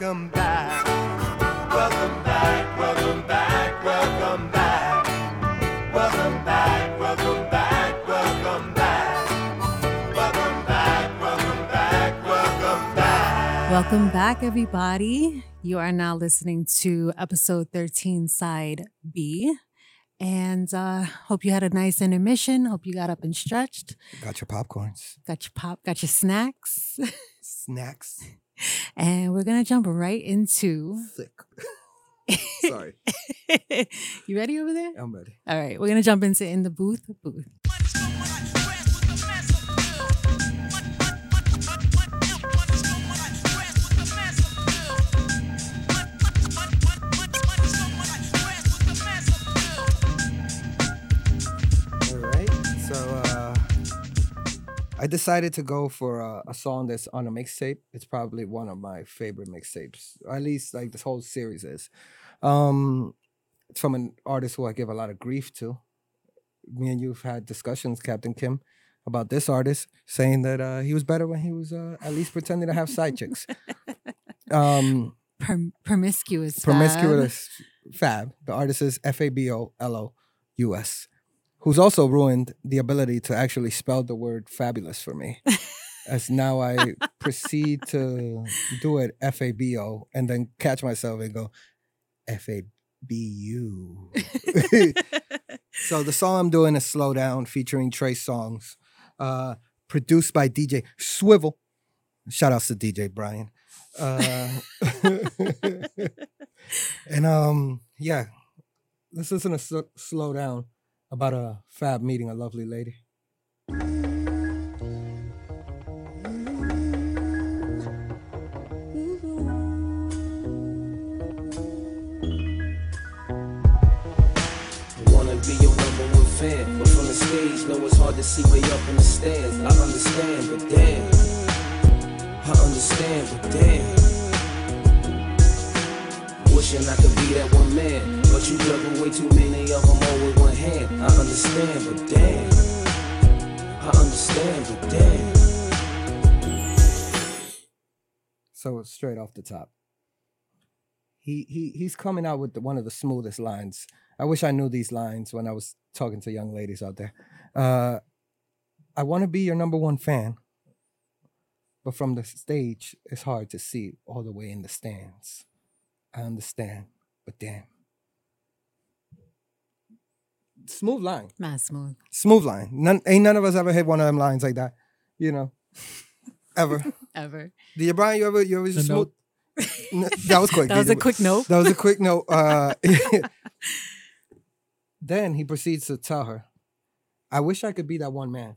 welcome back. Welcome back, welcome back, welcome back. Welcome back, welcome back, welcome back. Welcome back, welcome back, welcome back. Welcome back, everybody. You are now listening to episode 13, side B. And uh, hope you had a nice intermission. Hope you got up and stretched. Got your popcorns, Got your pop, got your snacks. snacks. And we're gonna jump right into Sick. Sorry, you ready over there? I'm ready. All right, we're gonna jump into in the booth. Booth. I decided to go for a, a song that's on a mixtape. It's probably one of my favorite mixtapes, or at least like this whole series is. Um, it's from an artist who I give a lot of grief to. Me and you've had discussions, Captain Kim, about this artist, saying that uh, he was better when he was uh, at least pretending to have side chicks. Um, Prom- promiscuous. fab. promiscuous fab. The artist is F A B O L O U S, who's also ruined the ability to actually spell the word fabulous for me. As now I proceed to do it F A B O and then catch myself and go F A B U. So the song I'm doing is Slow Down featuring Trey Songz, uh, produced by DJ Swivel. Shout outs to DJ Brian. Uh, and um, yeah, let's listen to Sl- Slow Down about a fab meeting a lovely lady. Fan, but from the stage, know it's hard to see way up in the stands. I understand, but damn. I understand, but damn. Wishing I could be that one man, but you juggle way too many of them all with one hand. I understand, but damn. I understand, but damn. So straight off the top, he he he's coming out with the, one of the smoothest lines. I wish I knew these lines when I was talking to young ladies out there. Uh, I want to be your number one fan, but from the stage, it's hard to see all the way in the stands. I understand, but damn. Smooth line, Mad smooth. smooth line. None, ain't none of us ever hit one of them lines like that, you know, ever. Ever. Did you, Brian? You ever, you ever The smooth? note. N- that was quick. That was a DJ. quick note. That was a quick note. Uh, then he proceeds to tell her, "I wish I could be that one man,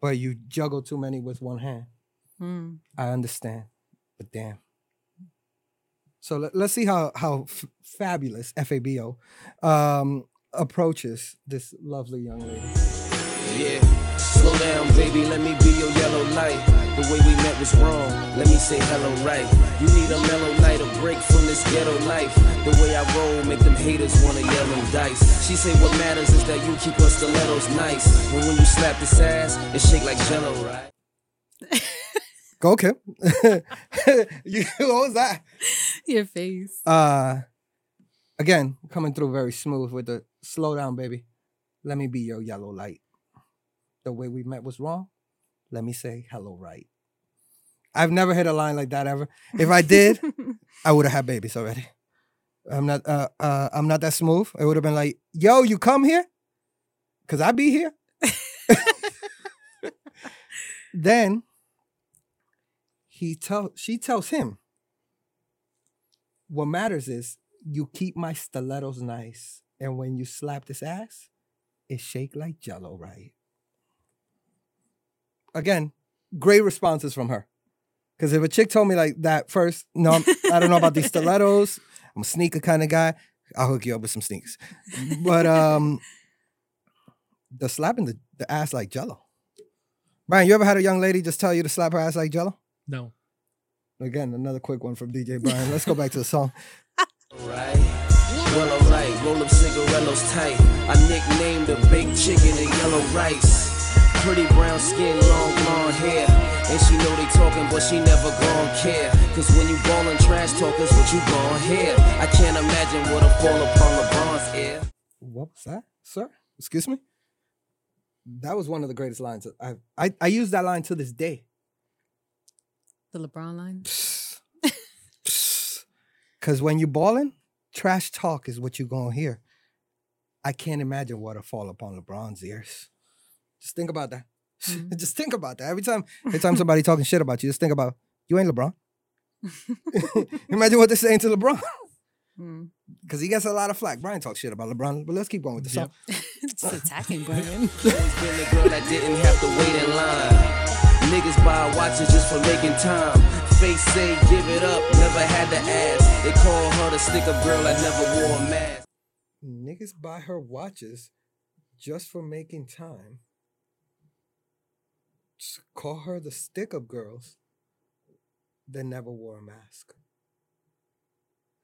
but you juggle too many with one hand. Hmm. I understand, but damn." So let, us see how how f- fabulous Fabo um, approaches this lovely young lady. Yeah. Slow down, baby, let me be your yellow light. The way we met was wrong. Let me say hello right. You need a mellow night, a break from this ghetto life. The way I roll, make them haters wanna yell and dice. She say what matters is that you keep her stilettos nice. And when you slap this ass, it shake like jello, right? Go, Kim. you, what was that? Your face. Uh, again, coming through very smooth with the slow down, baby. Let me be your yellow light. The way we met was wrong. Let me say hello, right. I've never hit a line like that ever. If I did, I would have had babies already. I'm not. Uh, uh, I'm not that smooth. It would have been like, "Yo, you come here, cause I be here." then he tell she tells him, "What matters is you keep my stilettos nice, and when you slap this ass, it shake like Jello, right?" Again, great responses from her. Because if a chick told me like that first, no, I'm- I don't know about these stilettos. I'm a sneaker kind of guy. I'll hook you up with some sneakers. But um, the slapping the, the ass like Jello. Brian, you ever had a young lady just tell you to slap her ass like Jello? No. Again, another quick one from DJ Brian. Let's go back to the song. Right. Well, alright, roll up cigarillos tight. I nicknamed the baked chicken and yellow rice. Pretty brown skin, long blonde hair. And she know they talking, but she never gon' care. Cause when you ballin' trash talkers, what you gon' hear? I can't imagine what'll fall upon LeBron's ear. What was that, sir? Excuse me. That was one of the greatest lines. I I, I use that line to this day. The LeBron line. Because when you balling, trash talk is what you're gonna hear. I can't imagine what'll fall upon LeBron's ears. Just think about that. Mhm. just think about that. Every time, every time somebody talking shit about you, just think about you ain't LeBron. imagine what they're saying to LeBron. Mm. Because he gets a lot of flack. Brian talks shit about LeBron, but let's keep going with the song. Just attacking Brian. Been the girl that didn't have to wait in line. Niggas buy watches just for making time. Face say give it up, never had to ask. They call her the stick up girl that never wore a mask. Niggas buy her watches just for making time. Just call her the stick up girls that never wore a mask.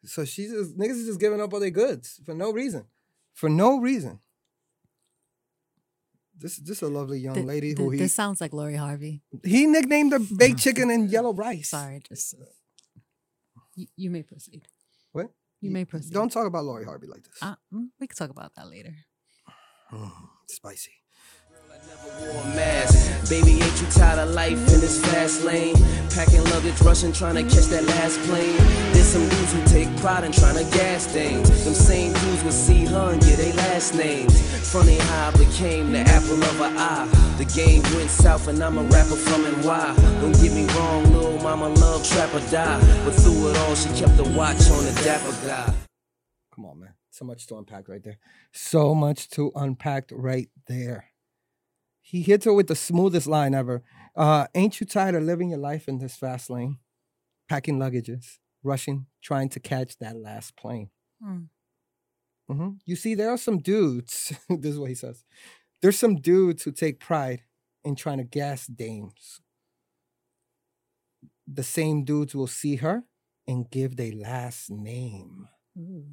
So she's just niggas is just giving up all their goods for no reason. For no reason. This this a lovely young Th- lady th- who he this sounds like Lori Harvey. he nicknamed her baked chicken and yellow rice. Sorry, just you, you may proceed. What? You may proceed. Don't talk about Lori Harvey like this. Uh, mm, we can talk about that later. Mm, spicy. Baby, ain't you tired of life in this fast lane? Packing luggage, rushing, trying to catch that last plane. There's some dudes who take pride in trying to gas things. Them same dudes see her and get they last names. Funny how I became the apple of her eye. The game went south and I'm a rapper from NY. Don't get me wrong, little mama love trap or die. But through it all, she kept a watch on the dapper guy. Come on, man. So much to unpack right there. So much to unpack right there. He hits her with the smoothest line ever. Uh, ain't you tired of living your life in this fast lane? Packing luggages, rushing, trying to catch that last plane. Mm. hmm You see, there are some dudes, this is what he says. There's some dudes who take pride in trying to gas dames. The same dudes will see her and give their last name. Ooh.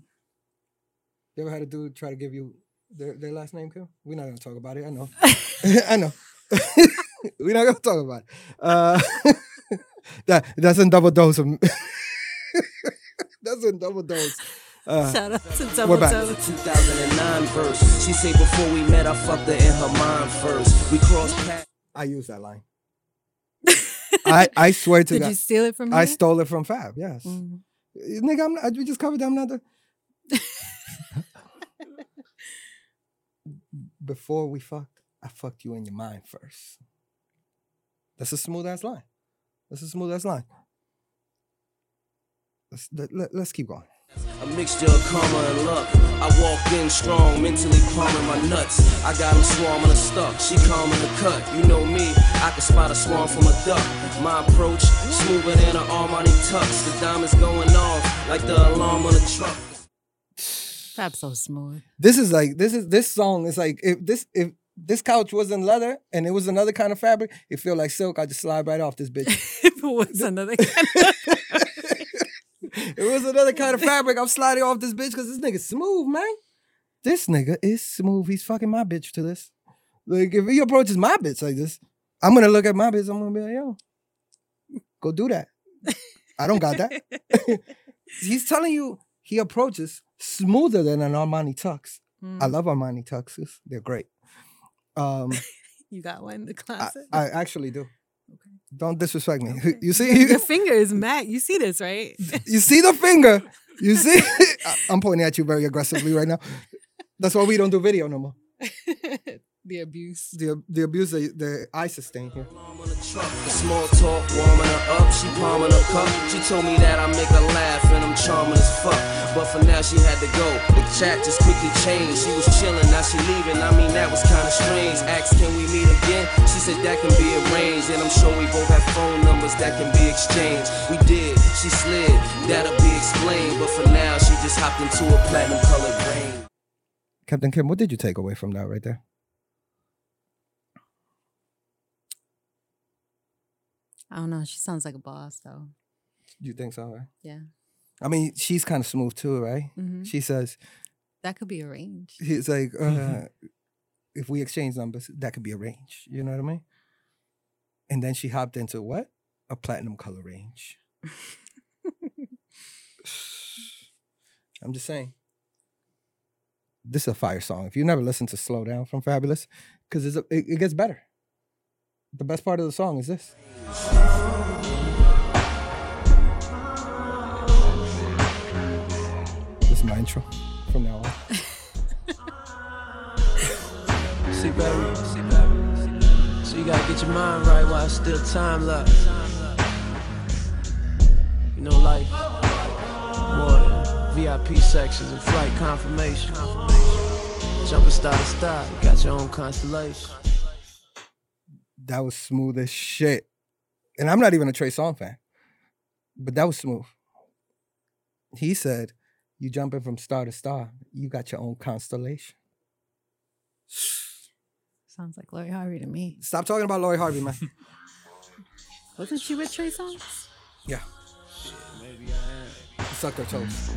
You ever had a dude try to give you their, their last name, Kim? We're not gonna talk about it. I know. I know. We're not gonna talk about it. Uh, that that's in double dose of that's in double dose. Uh, Shout out to we're Double back. 2009 verse. She say before we met, I fucked her in her mind first. We crossed paths. I use that line. I I swear to Did God, Did you steal it from me? I stole it from Fab. Yes, Mm. nigga, I'm not, we just covered. that, I'm not the. Before we fucked, I fucked you in your mind first. That's a smooth ass line. That's a smooth ass line. Let's let, let, us keep going. A mixture of karma and luck. I walk in strong, mentally palming my nuts. I got 'em swarming and stuck. She calming the cut. You know me, I can spot a swarm from a duck. My approach, smoother than an Armani tux. The diamonds going off like the alarm on a truck. Fab so smooth. This is like this is this song is like if this if this couch wasn't leather and it was another kind of fabric, it feel like silk. I just slide right off this bitch. if it was another it was another kind of fabric. I'm sliding off this bitch because this nigga smooth, man. This nigga is smooth. He's fucking my bitch to this. Like if he approaches my bitch like this, I'm gonna look at my bitch. I'm gonna be like, yo, go do that. I don't got that. He's telling you he approaches smoother than an Armani tux. I Mm. love Armani tuxes. They're great. Um, You got one in the I, closet. I actually do. Okay. Don't disrespect me. Okay. You see, Your finger is mad. You see this, right? you see the finger. You see, I'm pointing at you very aggressively right now. That's why we don't do video no more. The abuse. The the abuse the, the I sustain here. A. Small talk, warming her up. She palming her cup. She told me that I make her laugh and I'm charming as fuck. But for now she had to go. The chat just quickly changed. She was chilling, now she leaving. I mean that was kinda strange. Asked can we meet again? She said that can be arranged, and I'm sure we both have phone numbers that can be exchanged. We did. She slid. That'll be explained. But for now she just hopped into a platinum colored rain. Captain Kim, what did you take away from that right there? I don't know. She sounds like a boss, though. You think so, right? Yeah. I mean, she's kind of smooth too, right? hmm She says That could be arranged. he's like, uh, if we exchange numbers, that could be arranged. You know what I mean? And then she hopped into what? A platinum color range. I'm just saying. This is a fire song. If you never listened to Slow Down from Fabolous, because it, it gets better. The best part of the song is this. This is my intro from now on. See, baby, see, baby. So you gotta get your mind right while it's still time left. You know, life VIP sections and flight confirmation. Jumping star to star, you got your own constellation. That was smooth as shit. And I'm not even a Trey Song fan, but that was smooth. He said, You jumping from star to star, you got your own constellation. Sounds like Lori Harvey to me. Stop talking about Lori Harvey, man. Wasn't she with Trey Songz? yeah, Maybe I am. suck their toes.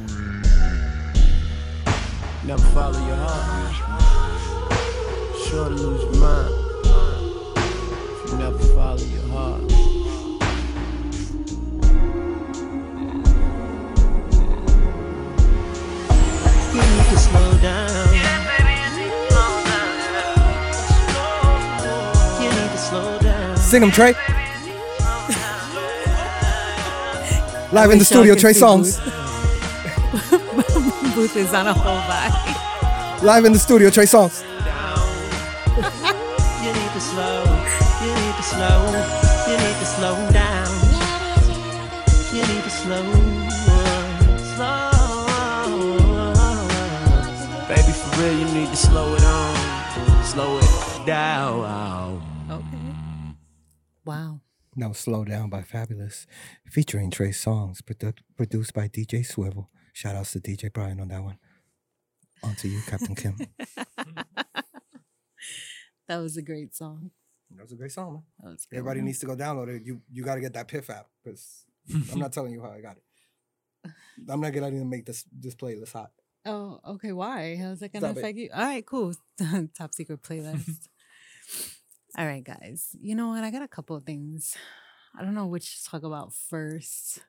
Never follow your heart. Sure to lose your mind. If you never follow your heart. You need to slow down. You need to slow down. Sing them, Trey. Live in the studio, could Trey see Songs. Booth is on a whole vibe. Live in the studio, Trey Songz. Now Slow Down by Fabolous, featuring Trey Songz, produ- produced by DJ Swivel. Shout outs to DJ Brian on that one. On to you, Captain Kim. That was a great song. That was a great song, man. That was a Everybody one. needs to go download it. You you got to get that Piff app because I'm not telling you how I got it. I'm not gonna even make this this playlist hot. Oh, okay. Why? How's that gonna Stop it. affect you? All right, cool. Top secret playlist. All right, guys. You know what? I got a couple of things. I don't know which to talk about first.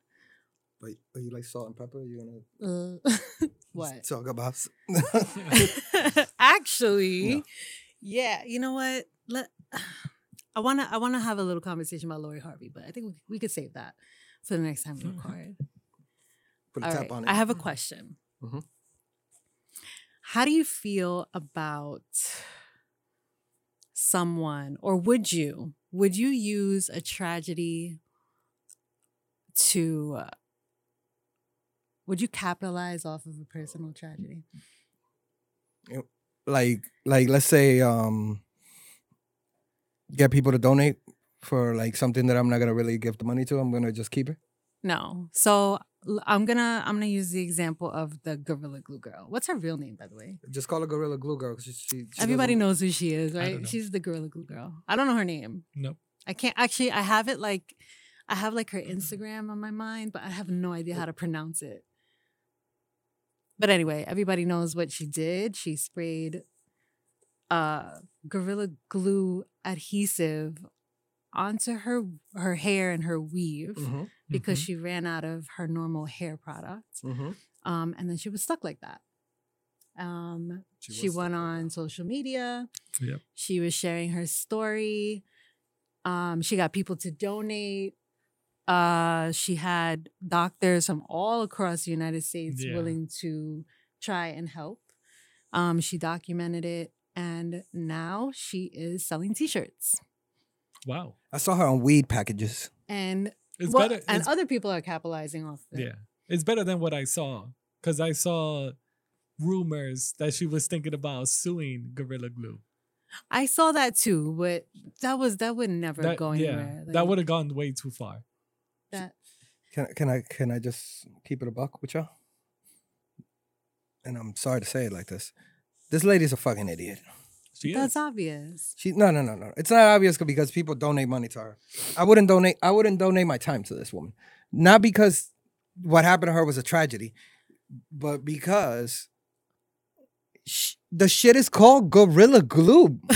But are you like salt and pepper? You gonna Uh, what? talk about? Actually, No. yeah. You know what? Let I wanna I wanna have a little conversation about Lori Harvey, but I think we, we could save that for the next time we record. Put a All tap right, on it. I have a question. Mhm. How do you feel about someone, or would you? Would you use a tragedy to? Uh, would you capitalize off of a personal tragedy? like like let's say um get people to donate for like something that I'm not gonna really give the money to. I'm gonna just keep it. No. So I'm gonna I'm gonna use the example of the Gorilla Glue girl. What's her real name, by the way? Just call her Gorilla Glue Girl. 'cause She, she, she Everybody doesn't- knows who she is, right? She's the Gorilla Glue girl. I don't know her name. Nope. I can't actually. I have it like, I have like her Instagram on my mind, but I have no idea how to pronounce it. But anyway, everybody knows what she did. She sprayed uh gorilla glue adhesive onto her her hair and her weave Mhm, because Mhm. she ran out of her normal hair product. mhm. Um, and then she was stuck like that. Um, She she, went on that. social media. Yep. She was sharing her story. Um, she got people to donate. Uh, she had doctors from all across the United States Yeah. willing to try and help. Um, she documented it, and now she is selling T-shirts. Wow. I saw her on weed packages. And It's well, better. and it's- other people are capitalizing off it. yeah. It's better than what I saw. Because I saw rumors that she was thinking about suing Gorilla Glue. I saw that too, but that was that would never That, go yeah, anywhere. that would have gone way too far. that Can I- can I can I just keep it a buck with y'all? And I'm sorry to say it like this. This lady's a fucking idiot. She that's is. obvious. She no no no no. It's not obvious because people donate money to her. I wouldn't donate. I wouldn't donate my time to this woman. Not because what happened to her was a tragedy, but because she, the shit is called Gorilla Glue.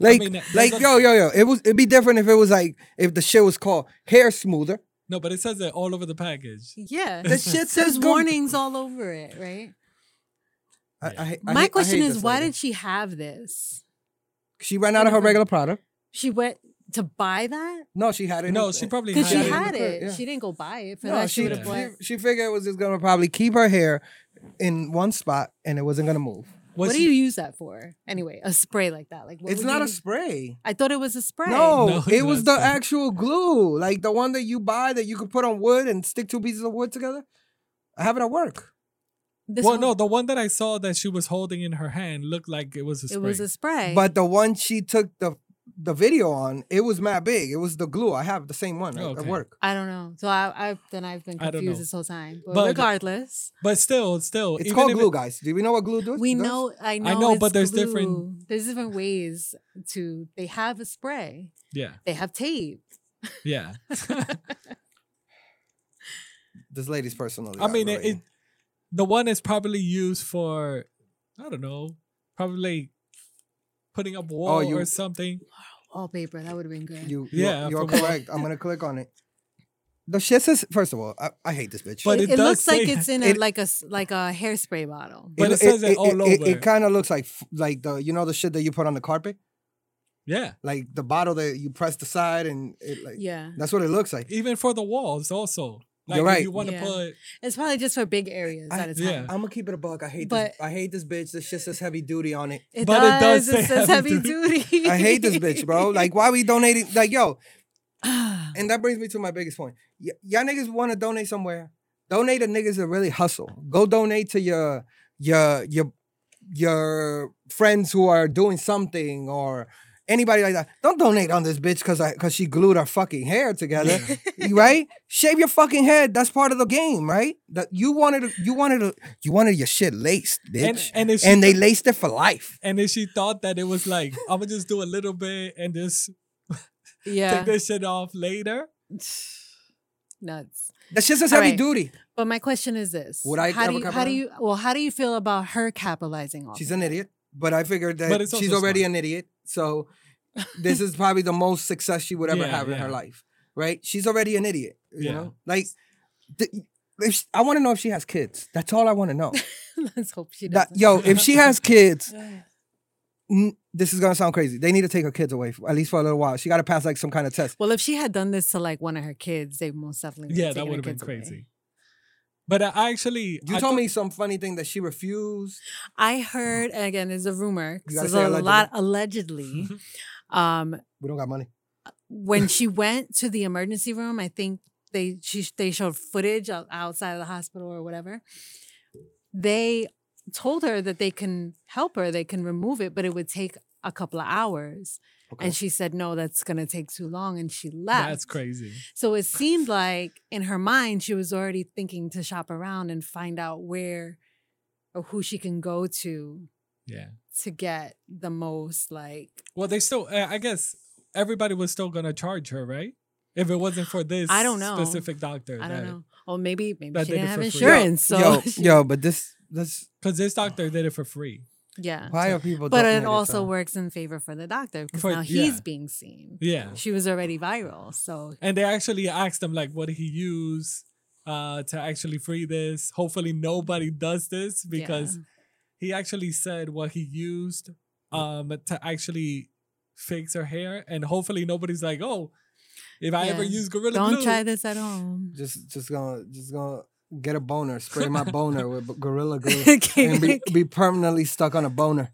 Like, mean, like, a- yo, yo, yo. It was, it'd be different if it was like, if the shit was called hair smoother. No, but it says it all over the package. Yeah. The shit says warnings all over it, right? I, I, I My hate- question hate is, why did she have this? she ran out of her regular product? She went to buy that No, she had it. No, she probably because she had it had it. yeah. She didn't go buy it. For No, that, she, she, would Yeah. she, she figured it was just gonna probably keep her hair in one spot and it wasn't gonna move. Was what do she- you use that for? Anyway, a spray like that. Like what it's not you a spray. I thought it was a spray. No, No, it was the spray. actual glue, like the one that you buy that you could put on wood and stick two pieces of wood together. I have it at work. This well, one- no, the one that I saw that she was holding in her hand looked like it was a spray. it was a spray. But the one she took the the video on, it was mad big. It was the glue. I have the same one at- Okay. at work. I don't know. So I, I then I've been confused know. this whole time. But, But- regardless, but still, still, It's even called if glue, it- guys. Do we know what glue does? we know. I know. know, it's but there's glue. different- There's different ways to. They have a spray. yeah, They have tape. yeah. This lady's personally. I mean, it, it, the one is probably used for, I don't know, probably putting up oh, wall Oh, you- or something. Wallpaper. That would have been good. You, Yeah, you're, you're correct. I'm gonna click on it. The shit says. First of all, I, I hate this bitch. But it, it it does looks like it's in a, it- like a like a hairspray bottle. But it says it all over. It, over. kind of looks like like the you know the shit that you put on the carpet, Yeah, like the bottle that you press the side and it like Yeah, that's what it looks like. even for the walls also. Like You're if right. you want to Yeah. put, it's probably just for big areas I- at a time. yeah. I'm gonna keep it a buck. I hate But- this. I hate this bitch. This shit says heavy duty on it. It But it does. does It, say says heavy heavy duty. I hate this bitch, bro. Like, why we donating? Like, yo, and that brings me to my biggest point. Y- y'all niggas want to donate somewhere? Donate to niggas that really hustle. Go donate to your your your your friends who are doing something or anybody like that. Don't donate on this bitch because I because she glued her fucking hair together, right? Shave your fucking head. That's part of the game, right? That you wanted you wanted to, you wanted your shit laced, and bitch, and if she and they th- laced it for life. and then she thought that it was like I'm gonna just do a little bit and just yeah, take this shit off later. nuts. That's just says All heavy right. duty. But my question is this: Would I how ever do you, how do you well how do you feel about her capitalizing off? She's an idiot, but I figured that she's already smart. an idiot. So this is probably the most success she would ever Yeah, have in her life, right? She's already an idiot. You Yeah. know, like th- if she- I want to know if she has kids. That's all I want to know. Let's hope she doesn't. yo, if she has kids, n- this is gonna sound crazy. They need to take her kids away for, at least for a little while. She got to pass like some kind of test. Well, if she had done this to like one of her kids, they most definitely Yeah, that would have been kids away. crazy. But I I actually, You I told thought- me some funny thing that she refused. I heard and again. There's a rumor. You There's say a lot allegedly. Mhm. Um, We don't got money. when she went to the emergency room, I think they she they showed footage outside of the hospital or whatever. They told her that they can help her, they can remove it, but it would take a couple of hours. Okay. And she said, "No, that's gonna take too long," and she left. that's crazy. So it seemed like in her mind she was already thinking to shop around and find out where or who she can go to Yeah. to get the most like Well, they still, uh, I guess everybody was still gonna charge her, right? If it wasn't for this I don't know. specific doctor. I don't know. Or maybe maybe that she did didn't it have for free. insurance. So yo, she- yo, but this this Because this doctor did it for free. yeah. why are people? But it also to- works in favor for the doctor because now he's yeah. being seen. Yeah. She was already viral. So And they actually asked him, like, what did he use uh, to actually free this? Hopefully, nobody does this because yeah. He actually said what he used um, to actually fix her hair. And hopefully, nobody's like, oh, if I ever use Gorilla don't Glue. try this at home. just just gonna just gonna get a boner, spray my boner with gorilla glue, Okay. and be, be permanently stuck on a boner.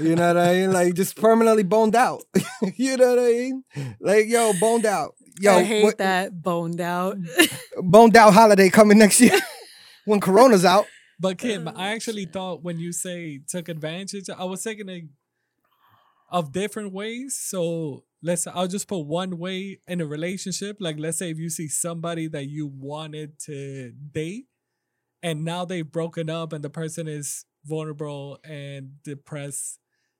You know what I mean? Like just permanently boned out. you know what I mean? Like yo, boned out. Yo, I hate what- that boned out. boned out holiday coming next year when Corona's out. But Kim, I oh, actually thought when you say took advantage, I was thinking of- of different ways. So let's I'll just put one way in a relationship. Like let's say if you see somebody that you wanted to date and now they've broken up and the person is vulnerable and depressed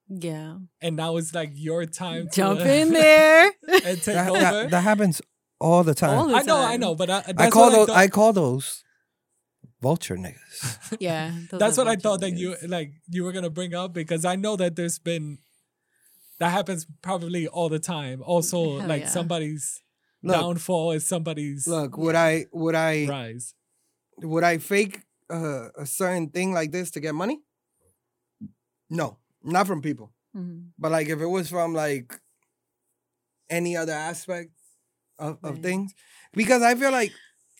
yeah. and now it's like your time to Jump in there. and take That, over. that, that happens all the time. All the I know, I know, but I, that's I call what those. thought- I call those vulture niggas. Yeah, That's what I vulture thought that you like you were gonna bring up because I know that there's been that happens probably all the time. Also, Hell like yeah. somebody's Look, downfall is somebody's look, would I would I rise. would I fake uh, a certain thing like this to get money? No, not from people. Mhm. But like if it was from like any other aspect of, of Right. things, because I feel like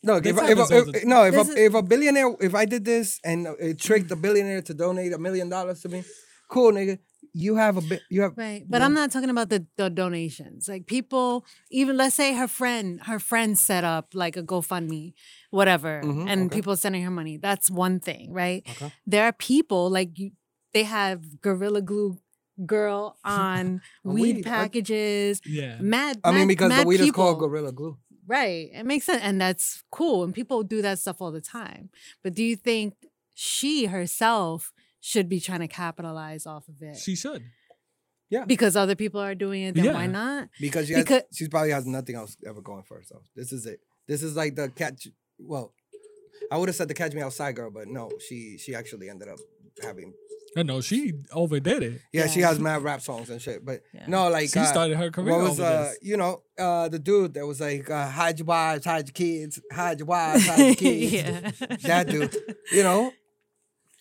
look This if, if, if, no if a, is- if a billionaire if I did this and it tricked a billionaire to donate a million dollars to me, cool nigga, you have a bit you have Right. But Yeah. I'm not talking about the, the donations. Like people, even let's say her friend, her friend set up like a GoFundMe, whatever, Mhm, and okay. people sending her money. That's one thing, right? Okay. There are people like you, they have Gorilla Glue girl on weed, weed, what? packages. Yeah. Mad, I mean mad- because the mad weed is called. Gorilla Glue. Right. It makes sense. And that's cool. And people do that stuff all the time. But do you think she herself should be trying to capitalize off of it? She should. Yeah. Because other people are doing it, then why not? Because she has, Because- she probably has nothing else ever going for herself. This is it. This is like the catch. Well, I would have said the catch me outside girl, but no, she she actually ended up having. I know she overdid it. Yeah, she has mad rap songs and shit. But Yeah. no, like She uh, started her career what was over uh this. you know uh the dude that was like uh, hide your wives, hide your kids, hide your wives, hide your kids. yeah. That dude, you know.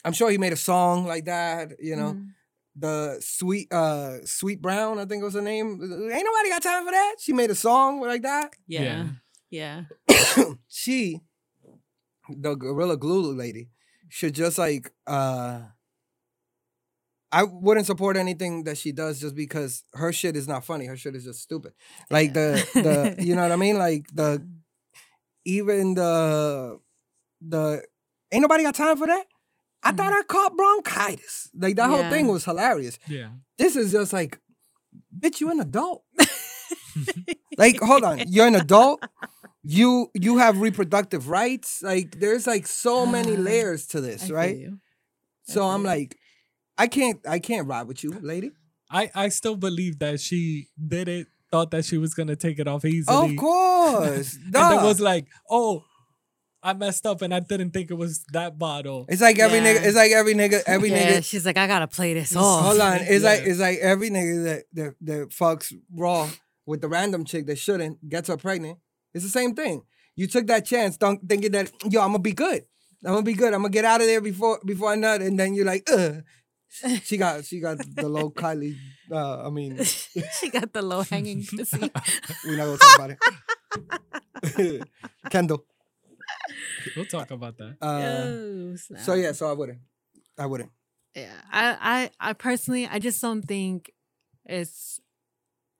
I'm sure he made a song like that. You know, Mhm. the sweet uh sweet brown, I think was her name. Ain't nobody got time for that. She made a song like that. Yeah. Yeah. she, the Gorilla Glue lady, should just like uh I wouldn't support anything that she does just because her shit is not funny. Her shit is just stupid. Like the the you know what I mean? Like the even the the ain't nobody got time for that. I thought I caught bronchitis. Like that whole thing was hilarious. Yeah. This is just like, bitch, you an adult. like, hold on, you're an adult. You you have reproductive rights. Like, there's like so many Ah, layers to this, feel right? So I'm like, I can't I can't ride with you, lady. I, I still believe that she did it, thought that she was gonna take it off easily. Of course, And then duh. was like, oh, I messed up and I didn't think it was that bottle. It's like every Yeah. nigga. It's like every nigga. Every yeah, nigga. she's like, I gotta play this off. Hold on. It's like it's like every nigga that that that fucks raw with the random chick that shouldn't gets her pregnant. It's the same thing. You took that chance, don't thinking that yo, I'm gonna be good. I'm gonna be good. I'm gonna get out of there before before I nut, and then you're like, Ugh. She got she got the low Kylie. Uh, I mean, she got the low hanging pussy. we're not gonna talk about it. Kendall. We'll talk about that. Uh, Oh, so yeah, so I wouldn't. I wouldn't. Yeah, I, I, I personally, I just don't think it's.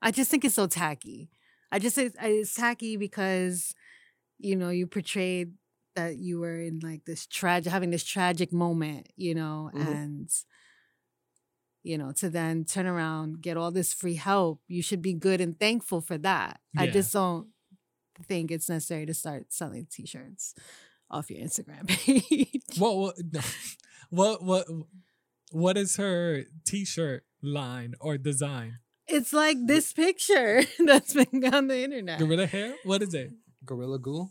I just think it's so tacky. I just think it's tacky because, you know, you portrayed that you were in like this tragic, having this tragic moment, you know, Mhm. and, you know, to then turn around, get all this free help. You should be good and thankful for that. I just don't think it's necessary to start selling T-shirts off your Instagram page. What what what what what is her t-shirt line or design? It's like this picture that's been on the internet. Gorilla hair? What is it? Gorilla glue.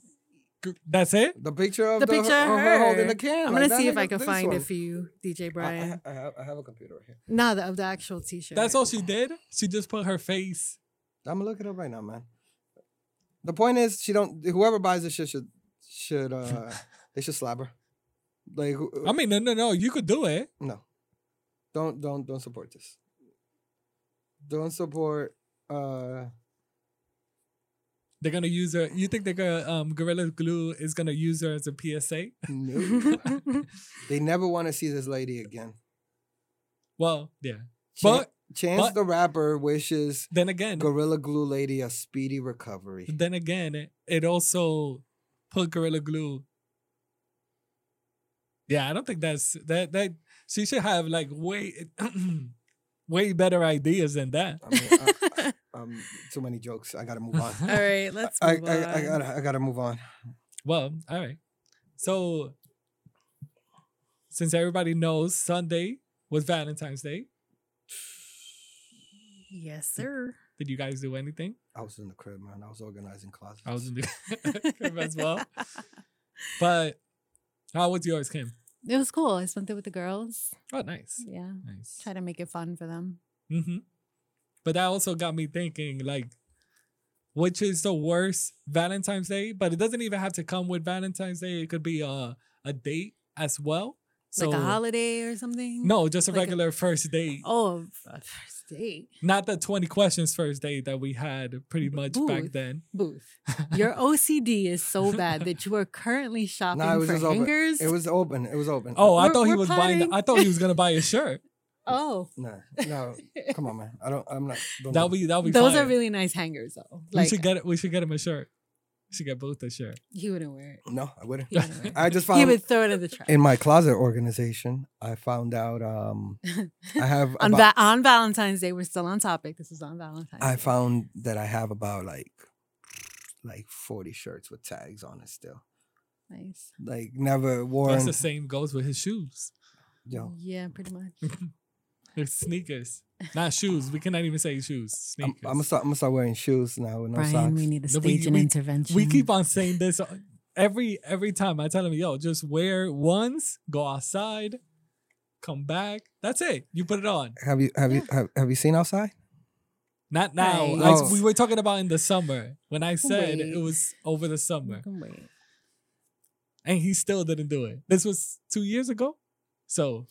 G- That's it? The picture of The the, picture of of her holding the can. I'm like gonna see if I can find one. it for you, DJ I- I, Brian. I, have, I have a computer right here. no, the, of the actual T-shirt. That's all she did? She just put her face. I'm gonna look it up right now, man. The point is, she don't. Whoever buys this shit should should uh they should slap her. Like who- I mean, no, no, no. You could do it. no, don't don't don't support this. Don't support. uh They're gonna use her. You think they're gonna um Gorilla Glue is gonna use her as a PSA? no. They never want to see this lady again. Well, yeah. Chan- But Chance but- the rapper wishes then again, Gorilla Glue lady a speedy recovery. then again, it, it also put Gorilla Glue. Yeah, I don't think that's that that she should have like way way better ideas than that. I mean, um, too many jokes. I gotta move on. all right, let's I, move I, on. I gotta I gotta move on. Well, all right. So since everybody knows Sunday was Valentine's Day, yes, sir. did you guys do anything? I was in the crib, man. I was organizing closets. I was in the crib as well. But How was yours, Kim? It was cool. I spent it with the girls. Oh, nice, Yeah. nice. Try to make it fun for them. Mm-hmm. But that also got me thinking, like, which is the worst Valentine's Day? But it doesn't even have to come with Valentine's Day. It could be a a date as well. So like a holiday or something. no, just a Like a- regular first date. Oh, first date. Not the twenty questions first date that we had pretty much back then. Booth. Your OCD is so bad that you are currently shopping No, it was for just open. It was open. It was open. Oh, I We're- thought he we're was buying. planning- I thought he was gonna buy a shirt. Oh, no, no. Come on, man. I don't. I'm not. Don't That'll be that'll be. those fire. are really nice hangers though. We should get it. We should get him a shirt. We should get both a shirt. he wouldn't wear it. No, I wouldn't. He wouldn't it. I just found. he would throw it in the trash. in my closet organization. I found out. Um, I have. on, about- va- on Valentine's Day, we're still on topic. This is on Valentine's. I Day. found that I have about like, like forty shirts with tags on it still. nice. Like never worn. That's the same goes with his shoes. Yo, Yeah, pretty much. His sneakers, not shoes. We cannot even say shoes. I'm, Sneakers. I'm gonna start. I'm gonna start wearing shoes now with no Brian, socks. we need to No, we- stage an we- intervention. we keep on saying this every every time. I tell him, "Yo, just wear ones, go outside, come back. That's it. You put it on. have you have you have, have you seen outside? Not now. Right. I- No. Oh. we were talking about in the summer when I said Wait. it was over the summer, wait. and he still didn't do it. This was two years ago. So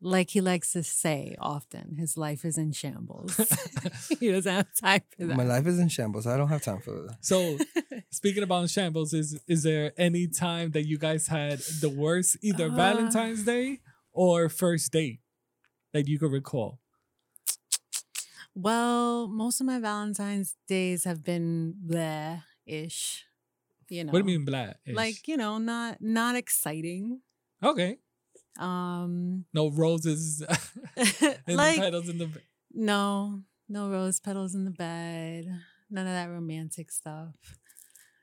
Like he likes to say often, his life is in shambles. he doesn't have time for that. My life is in shambles. I don't have time for that. So, speaking about shambles, is is there any time that you guys had the worst, either Uh. Valentine's Day or first date that you could recall? Well, most of my Valentine's days have been blah ish. You know. What do you mean, blah? Like, you know, not not exciting. okay, Um no roses and like petals in the. no, no rose petals in the bed. None of that romantic stuff.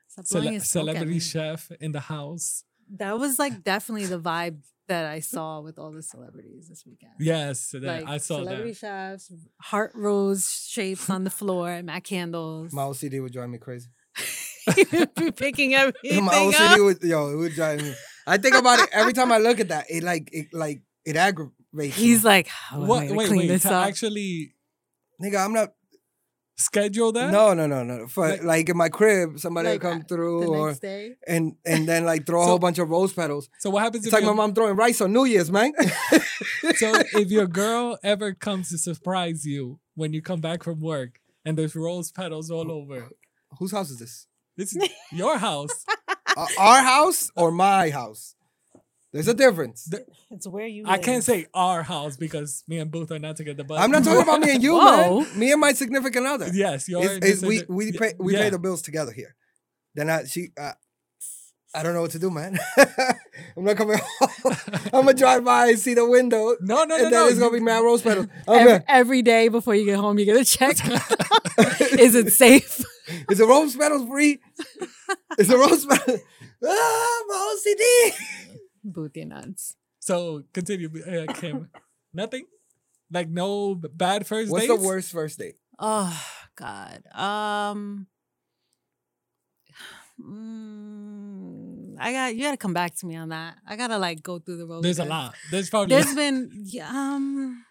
Stop Cele- your smoke at celebrity chef in the house. That was like definitely the vibe that I saw with all the celebrities this weekend. Yes, that- Like I saw celebrity that. chefs, heart rose shapes on the floor, Mac candles. My OCD would drive me crazy. You'd Be picking everything My OCD up. would yo, it would drive me. I think about it every time I look at that. It like it like it aggravates. He's me. like, how am I What? gonna Wait, clean wait. this To up? actually nigga. I'm not. schedule that? No, no, no, no. For Like- like, in my crib, somebody Like, will come uh, through the or next day. and and then like throw a whole bunch of rose petals. So what happens It's if like my your- mom throwing rice on New Year's, man. so if your girl ever comes to surprise you when you come back from work and there's rose petals all over, Whose house is this? it's your house. Uh, our house or my house? There's a difference. The- It's where you. I can't say our house because me and Booth are not together. But I'm not talking about me and you, Whoa. man. Me and my significant other. Yes, you're. It's- it's- we we pay we yeah. pay the bills together here. Then I she uh, I don't know what to do, man. I'm not coming home. I'm gonna drive by and see the window, No, no, no, and then no. it's gonna be mad rose petals. Every, every day before you get home, you get a check. Is it safe? Is the rose petals free? Is the rose petals? Ah, my OCD. Booth your nuts. So continue, uh, Kim. Nothing. Like no bad first What's dates. the worst first date? Oh God. Um. mm, I got you. Got to come back to me on that. I gotta like go through the road. There's a lot. There's probably There's been yeah, um.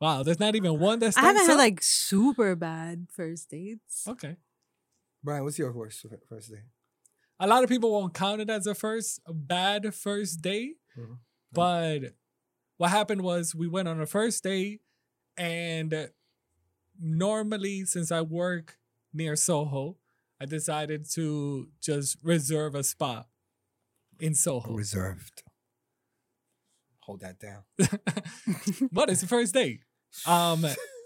Wow. There's not even one that's. I haven't had like super bad first dates. Okay. Brian, what's your worst first date? A lot of people won't count it as a first a bad first date, Mhm. but what happened was we went on a first date, and normally since I work near Soho, I decided to just reserve a spot in Soho. Reserved. Hold that down. what is the first date? Um,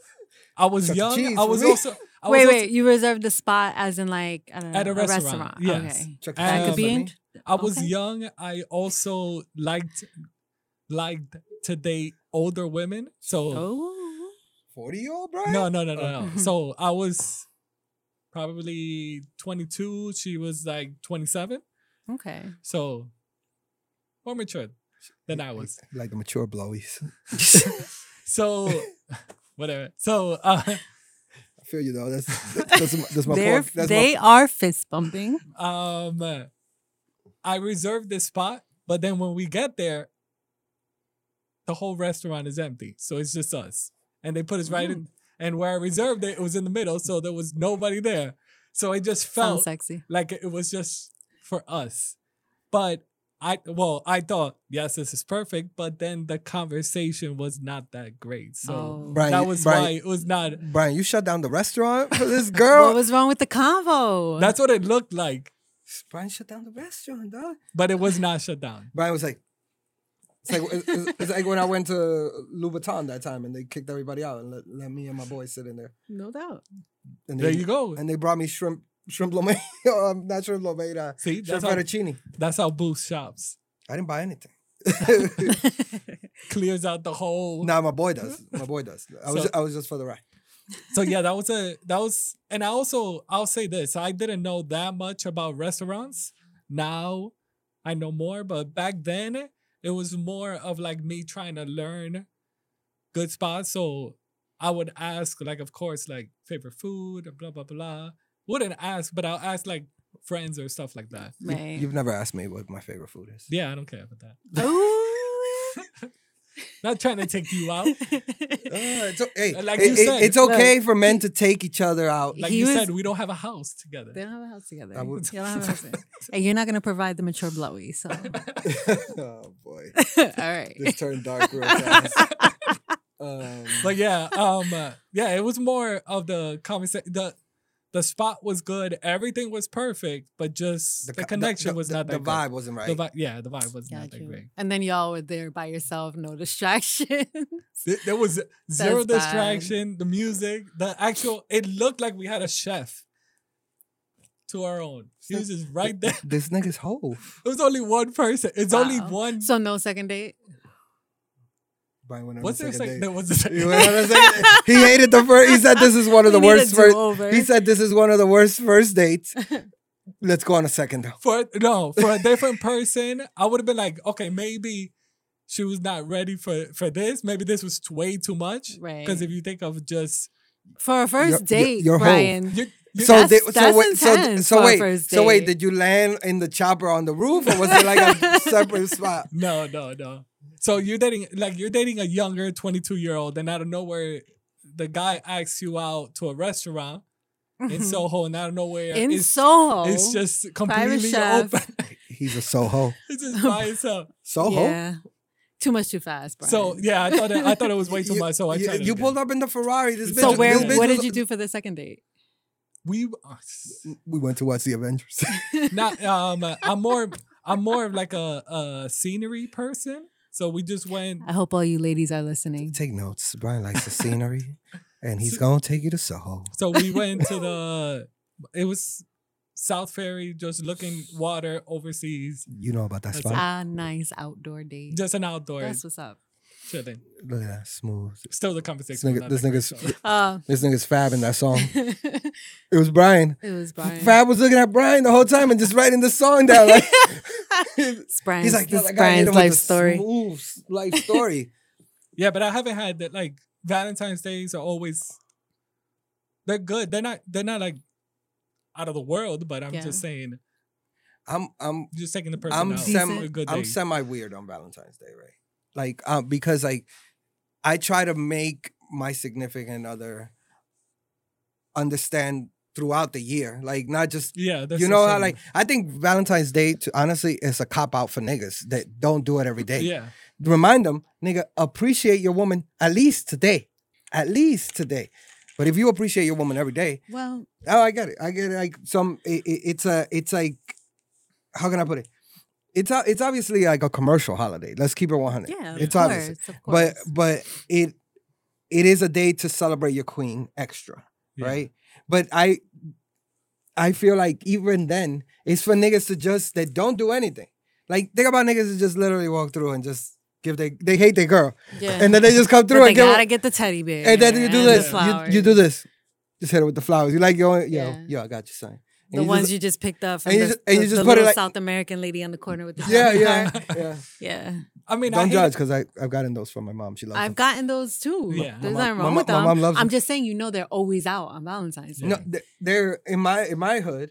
I was Chuck young. Cheese I was also. I wait, was also- wait. You reserved the spot as in like I don't know, At a restaurant, yes. Okay. Chuck. That could be. In, I was okay. young. I also liked liked to date older women. So Oh. 40 year old Brian? no, no, no, no, no. So I was probably 22. She was like 27. Okay. So more mature than I was. Like the mature blowies. So whatever. So uh, I feel you though. That's that's, that's my They're, fault. That's they my, are fist bumping. um I reserved this spot, but then when we get there, the whole restaurant is empty. So it's just us. And they put us right in and where I reserved it, it was in the middle, so there was nobody there. So it just Sounds felt sexy. like it was just for us. But I well, I thought, yes, this is perfect, but then the conversation was not that great. So oh. Brian, that was Brian, why it was not Brian, you shut down the restaurant for this girl. What was wrong with the convo? that's what it looked like, Brian shut down the restaurant, dog. but it was not shut down. Brian was like, it's like it's, it's- it's like when I went to Louboutin that time and they kicked everybody out and let, let me and my boys sit in there. no doubt. And There you go. And they brought me shrimp, shrimp lo mein, um, not shrimp lo mein, uh, See, shrimp that's how, fettuccine. that's how Booth shops. I didn't buy anything. Clears out the whole. nah, my boy does. My boy does. I was So- I was just for the ride. So yeah, that was a that was, and I also I'll say this: I didn't know that much about restaurants. Now I know more, but back then it was more of like me trying to learn good spots. So I would ask, like, of course, like favorite food, blah blah blah. Wouldn't ask, but I'll ask like friends or stuff like that. You- Right. You've never asked me what my favorite food is. Yeah, I don't care about that. Not trying to take you out. Uh, it's, hey, Like it- you it- said, it's okay for men to take each other out. Like He you was- said, we don't have a house together. they don't have a house together. I would- You don't have a house together. and you're not gonna provide the mature blowy, so oh boy, all right. this turned dark real fast. Um, but yeah, um, uh, yeah, it was more of the conversation. the The spot was good, everything was perfect, but just the, co- connection was the, not the that vibe good. wasn't right. The vibe, yeah, the vibe was not Got that great. And then y'all were there by yourself, no distraction. Th- There was zero That's bad. distraction. The music, the actual, it looked like we had a chef to our own. He was just right there. This nigga's hove. It was only one person. It's only one. so no second date. Brian went on What's a there? second Sec- date. there was a second He, went on a second- he hated the first. He said this is one of the We need a worst first. do-over. He said this is one of the worst first dates. Let's go on a second though. for no for a different person, I would have been like, okay, maybe she was not ready for for this. Maybe this was t- way too much. Right. Because if you think of just For a 1st You're- you're- date, you're hoe. Brian. you, you, So, That's- they, so wait, so, intense so wait, so wait, did you land in the chopper on the roof, or was it like a separate spot? no, no, no. So you're dating like you're dating a younger 22 year old, and out of nowhere, the guy asks you out to a restaurant in Soho, and out of nowhere, in it's, Soho. it's just completely chef. open. He's a Soho. it's just by itself. Soho. yeah. Too much too fast, Brian. So yeah, I thought it, I thought it was way too You- much. So I you, tried you pulled up in the Ferrari. This bitch, So where this bitch what was- did you do for the second date? We uh, We went to watch the Avengers. not um I'm more I'm more of like a, a scenery person. So we just went I hope all you ladies are listening. Take notes. Brian likes the scenery, and he's gonna take you to Soho. so we went to the it was South Ferry, just looking water overseas. You know about that That's spot? Ah, nice outdoor date. Just an outdoor That's what's up. Chilling. Look at that smooth. Still the conversation. was nigga, this that great, nigga's so. Uh, this nigga's Fab in that song. it It was Brian. It was Brian. Fab was looking at Brian the whole time and just writing the song down. Like It's Brian's, he's like, this that guy hit Brian's him life story. Smooth life story. Yeah, but I haven't had that like Valentine's days are always they're good. They're not they're not like out of the world, but I'm Yeah. just saying I'm I'm just taking the person I'm out sem- a good I'm semi weird on Valentine's Day, right? Like, um, because like I try to make my significant other understand throughout the year, like not just yeah, that's you know how like I think Valentine's Day to, honestly is a cop out for niggas that don't do it every day. yeah. Remind them, nigga, appreciate your woman at least today, at least today. But if you appreciate your woman every day, Well, Oh, I get it. I get it. Like some, it, it- it's a, it's like, how can I put it? It's it's obviously like a commercial holiday. Let's keep it one hundred. yeah, of it's course, obvious, of but course. but it, it is a day to celebrate your queen extra, Yeah. right? But I, I feel like even then, it's for niggas to just that don't do anything. Like think about niggas that just literally walk through and just give they they hate their girl, yeah. and then they just come through they and give. gotta get the teddy bear. and then you do and the this. You, you do this. Just hit it with the flowers. You like going, yo, Yeah. yo, I got you, son. The you ones just- you just picked up from and you the, just- and you the- just the put it like- South American lady on the corner with the Yeah, yeah, yeah. yeah. I mean, I Don't hate- judge because I I've gotten those from my mom. She loves them. I've them. gotten those too. Yeah. There's My nothing wrong my with mom- them. my mom loves I'm them. just saying, you know, they're always out on Valentine's Day. No, they- they're in my in my hood.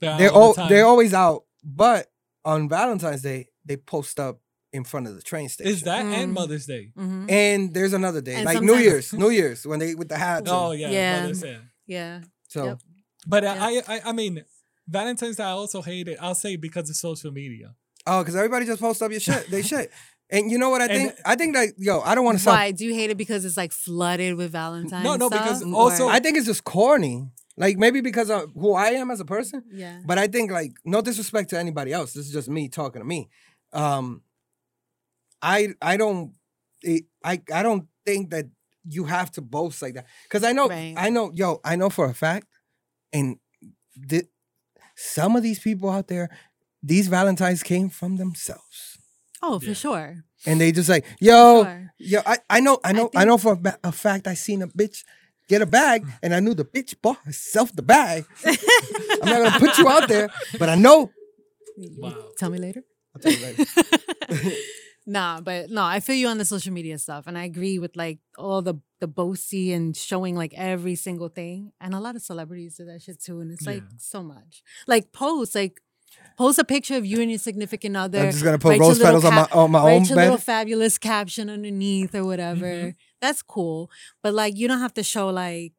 They're, They're all all the they're always out, but on Valentine's Day they post up in front of the train station. Is that and Mm. Mother's Day? Mhm. And there's another day, And like New Year's, New Year's when they with the hats. Oh and- yeah, Yeah. Mother's Day. Yeah. so Yep. But Yeah. I, I, I mean, Valentine's Day I also hate it. I'll say because of social media. oh, because everybody just posts up your shit, they shit. And you know what I And- think? I think that yo, I don't want to sound. Why do you hate it because it's like flooded with Valentine's? no, no, because also- or- I think it's just corny. Like maybe because of who I am as a person. yeah. But I think like no disrespect to anybody else. This is just me talking to me. Um I I don't it, I I don't think that you have to boast like that. Cause I know Right. I know yo, I know for a fact and th- some of these people out there, these Valentines came from themselves. Oh, for Yeah. sure. And they just like, yo, Sure. yo, I, I know, I know, I, think- know for a, ba- a fact I seen a bitch get a bag mm. and I knew the bitch bought herself the bag. I'm not gonna put you out there, but I know Wow. Tell me later. I'll tell you later. nah, but no, I feel you on the social media stuff, and I agree with like all the the boasty and showing like every single thing, and a lot of celebrities do that shit too, and it's like Yeah. so much. Like post like post a picture of you and your significant other. I'm just gonna put rose petals on my on my write own your little fabulous caption underneath or whatever. Mm-hmm. That's cool, but like you don't have to show like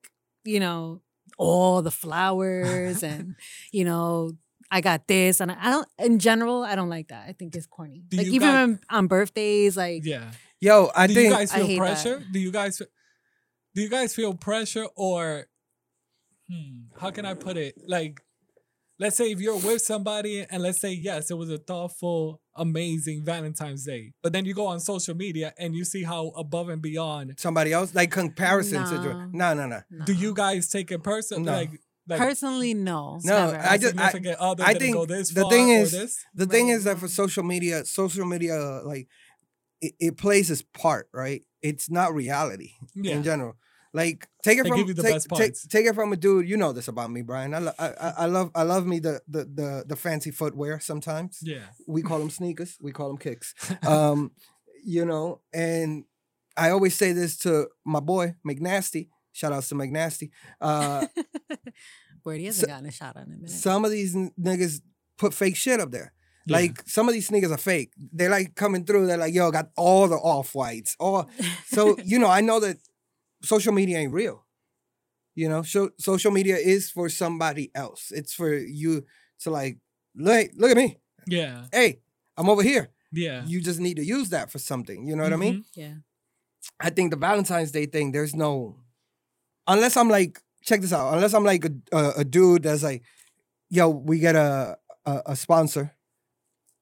you know all the flowers and you know I got this and I, I don't in general I don't like that. I think it's corny. Do like even guys- on, on birthdays, like Yeah. Yo, I do think you guys I feel hate that. pressure? Do you guys do you guys feel pressure or hmm, how can I put it? Like let's say if you're with somebody and let's say yes, it was a thoughtful, amazing Valentine's Day. But then you go on social media and you see how above and beyond somebody else like comparison situation. No, no, no. do you guys take it personally? No. Like like personally no. No, never. I just- I, other I didn't think go this the thing is- this? The thing is that for social media, social media like it, it plays its part, right? It's not reality Yeah. in general. Like take it They from give you the take, take, take it from a dude. You know this about me, Brian. I, lo- I, I I love I love me the, the the the fancy footwear. Sometimes Yeah. we call them sneakers. We call them kicks. Um, you know, and I always say this to my boy McNasty. Shout outs to McNasty. Uh, Word, he hasn't gotten a shot on it. minute. some of these n- niggas put fake shit up there. Yeah. Like some of these niggas are fake. They're like coming through. They're like, yo, got all the off whites. All so you know, I know that social media ain't real. You know, so, social media is for somebody else. It's for you to like, look, look at me. Yeah. Hey, I'm over here. Yeah. You just need to use that for something. You know what I mean? yeah. I think the Valentine's Day thing, there's no, unless I'm like, check this out. Unless I'm like a, a, a dude that's like, yo, we get a, a, a sponsor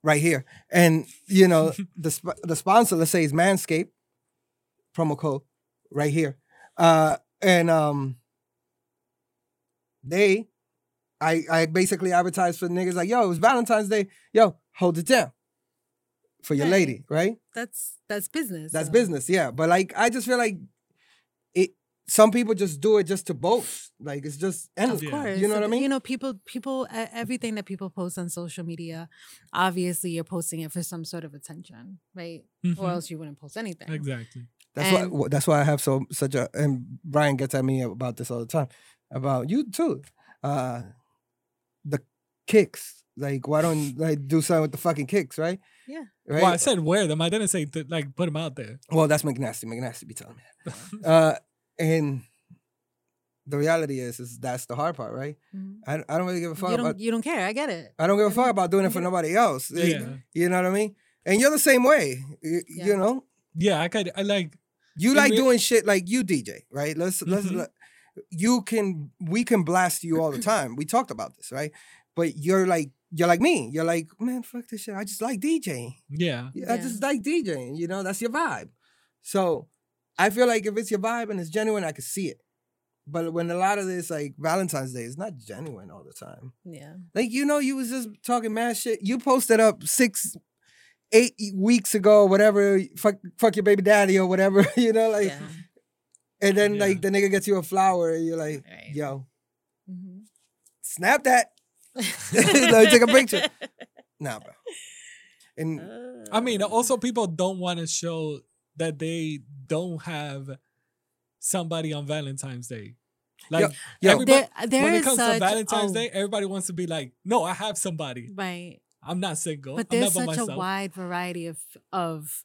right here. And, you know, the, sp- the sponsor, let's say is Manscaped, promo code right here. Uh, and um, they, I, I basically advertise for niggas like, yo, it was Valentine's Day. Yo, hold it down for your Right. lady, right? That's that's business. That's so. business, yeah. But like, I just feel like. Some people just do it just to boast. Like it's just endless. Of course. You know what I mean? You know, people, people, everything that people post on social media, obviously you're posting it for some sort of attention, right? Mhm. Or else you wouldn't post anything. Exactly. That's And- why. That's why I have so such a. And Brian gets at me about this all the time. About you too. Uh, the kicks. Like, why don't like do something with the fucking kicks, right? Yeah. Right. Well, I said wear them. I didn't say th- like put them out there. Well, that's McNasty. McNasty be telling me. that. uh, and the reality is, is that's the hard part, right? Mhm. I, I don't really give a fuck You don't, you don't care. I get it. I don't give a I fuck mean, about doing it for nobody else. Like, Yeah. You know what I mean? And you're the same way. You, Yeah. you know, Yeah, I could. I like. you like rea- doing shit like you DJ, right? Let's let's Mhm. let- you can we can blast you all the time. we talked about this, right? But you're like you're like me. You're like, man, fuck this shit. I just like DJing. Yeah. Yeah, I just like DJing. You know, that's your vibe. So I feel like if it's your vibe and it's genuine, I can see it. But when a lot of this like Valentine's Day, it's not genuine all the time. Yeah. Like you know, you was just talking mad shit. You posted up six, eight weeks ago, whatever. Fuck, fuck your baby daddy or whatever. You know, like, yeah. and then Yeah. like the nigga gets you a flower, and you're like, Right. yo, hmm snap that. Let me take a picture. Nah, bro. And I mean, also people don't want to show that they don't have somebody on Valentine's Day. Like yo, everybody, there, there when it comes such, to Valentine's oh, Day, everybody wants to be like, "No, I have somebody." Right. I'm not single. But I'm there's not by such a myself. wide variety of of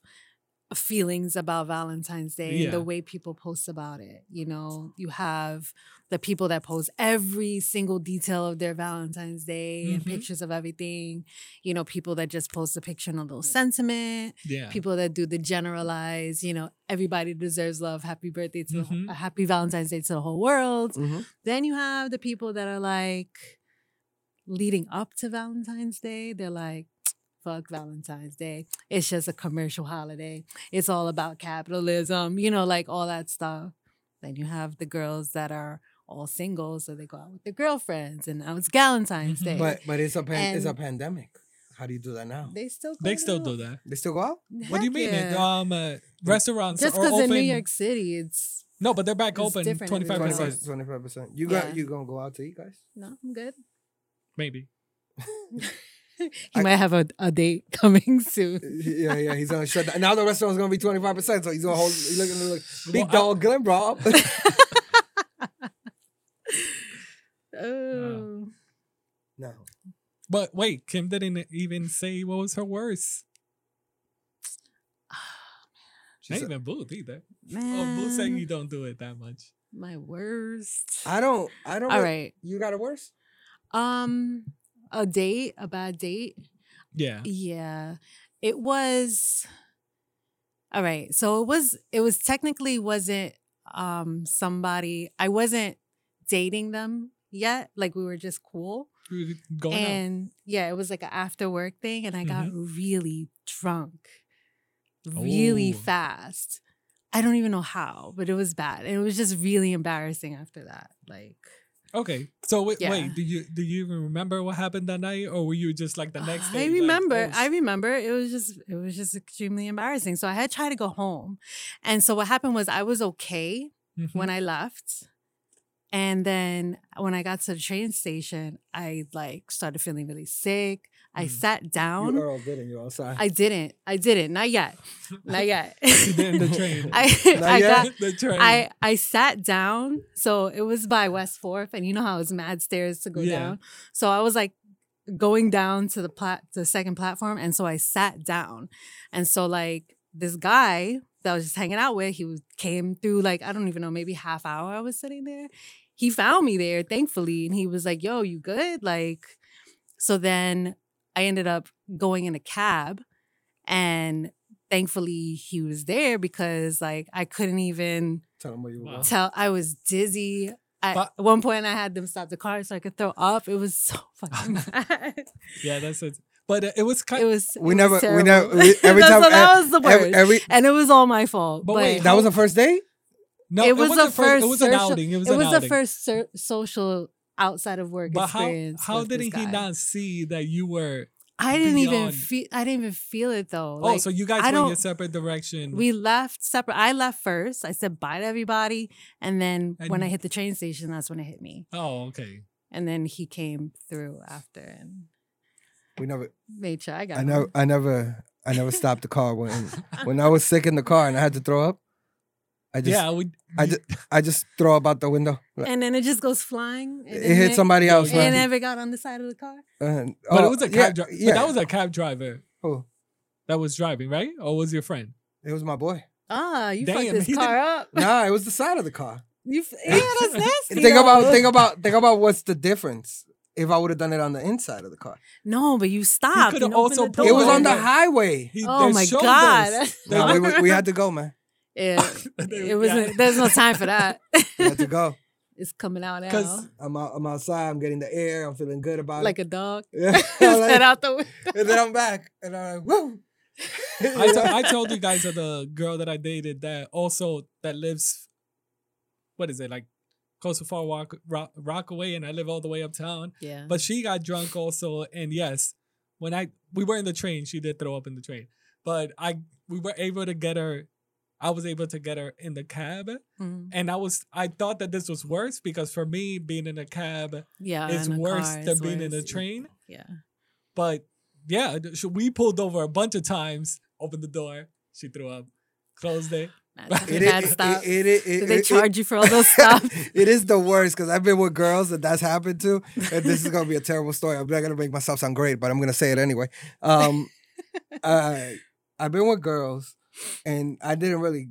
feelings about Valentine's Day and Yeah. the way people post about it. You know, you have the people that post every single detail of their Valentine's Day and Mhm. pictures of everything. You know, people that just post a picture and a little sentiment. Yeah. People that do the generalized, you know, everybody deserves love. Happy birthday to the whole- Mhm. a happy Valentine's Day to the whole world. Mhm. Then you have the people that are like leading up to Valentine's Day, they're like, fuck Valentine's Day. It's just a commercial holiday. It's all about capitalism, you know, like all that stuff. Then you have the girls that are all single, so they go out with their girlfriends, and now it's Valentine's Mhm. Day. But but it's a pan, it's a pandemic. How do you do that now? they still They go still out. do that. They still go out? What do you Heck mean? It, yeah. um, uh, restaurants Just are because in open. New York City, it's no, but they're back it's open different Twenty five percent, 25 percent. You Yeah. got you gonna go out to eat, guys? no, I'm good. maybe. he I- might have a, a date coming soon. yeah, yeah. He's gonna shut down. Now the restaurant's gonna be twenty five percent, so he's gonna hold. He's looking like big Well, dog Glen bro. Oh. no. But wait, Kim didn't even say what was her worst. She Not said- even Booth either. Man, Oh, Booth saying you don't do it that much. my worst. I don't. I don't. All right. You got a worse. Um, a date, a bad date. Yeah. Yeah, it was. All right, so it was. It was technically wasn't um somebody. I wasn't dating them yet. Like we were just cool. We were Going out. and yeah, it was like an after work thing, and I got really drunk, really Oh. fast. I don't even know how, but it was bad, and it was just really embarrassing after that. Like, Okay. So wait, Yeah. wait, do you do you even remember what happened that night, or were you just like the next day? I like, remember. oh, I remember. It was just. It was just extremely embarrassing. So I had tried to go home, and so what happened was I was okay Mhm. when I left. And then when I got to the train station, I like started feeling really sick. I Mm. sat down. You Earl didn't you outside? I didn't. I didn't. Not yet. Not yet. You did in the train. I Not I yet? got the train. I I sat down. So it was by West Fourth, and you know how it's mad stairs to go Yeah. down. So I was like going down to the plat the second platform, and so I sat down, and so like this guy that I was just hanging out with, he was, came through like I don't even know, maybe half hour. I was sitting there. He found me there, thankfully, and he was like, "Yo, you good?" Like, so then I ended up going in a cab, and thankfully he was there because like I couldn't even Tell him where you were. Wow. tell I was dizzy. I, But- at one point, I had them stop the car so I could throw up. It was so fucking bad. yeah, that's it. But uh, it was kind. It was. We it never- Was we never- we- every That's time- what- that was the worst, Every, every and it was all my fault. But But, wait, that was the first date. no, it was wasn't the first. It was an outing. It was it an was the outing. first ser- social outside of work But how experience. how with didn't he guy. not see that you were? I didn't even feel. I didn't even feel it though. oh, Like, so you guys I went your don't- separate direction. We left separate. I left first. I said bye to everybody, and then when I hit the train station, that's when it hit me. oh, okay. And then he came through after and We never. made sure I got. I home. never. I never. I never stopped the car when when I was sick in the car and I had to throw up. I just. yeah, we. I just. I just throw up out the window. And then it just goes flying. and it then hit somebody else. And man. it never got on the side of the car. Uh, But oh, it was a yeah, cab driver. Yeah, that was a cab driver Who? that was driving, right? Or was your friend? It was my boy. Ah, you Damn, fucked this he car up. Nah, it was the side of the car. You, f- yeah, that's nasty. think about. Think about. Think about what's the difference if I would have done it on the inside of the car. No, but you stopped. You coulda also It was on the highway. He, Oh my shoulders. God. No, we, we, we had to go, man. Yeah, it wasn't. yeah. There's no time for that. We had to go. it's coming out now, 'Cause- I'm out, I'm outside. I'm getting the air. I'm feeling good about like it. Like a dog. Yeah. Like- out the window. and then I'm back, and I'm like, woo. I, I told you guys of the girl that I dated that also that lives, what is it like, close to Far Walk, Rock, Rockaway, and I live all the way uptown. Yeah, But she got drunk also, and yes, when I we were in the train, she did throw up in the train. But I we were able to get her. I was able to get her in the cab, Mhm. and I was I thought that this was worse because for me being in a cab yeah, is worse than is being in a train. Yeah, But yeah, we pulled over a bunch of times, opened the door, she threw up, closed it, It, mad it, stuff. it, it, it, Did they it- charge you for all those stuff? it is the worst because I've been with girls that that's happened to, and this is gonna be a terrible story. I'm not gonna make myself sound great, but I'm gonna say it anyway. Um, uh, I've been with girls, and I didn't really,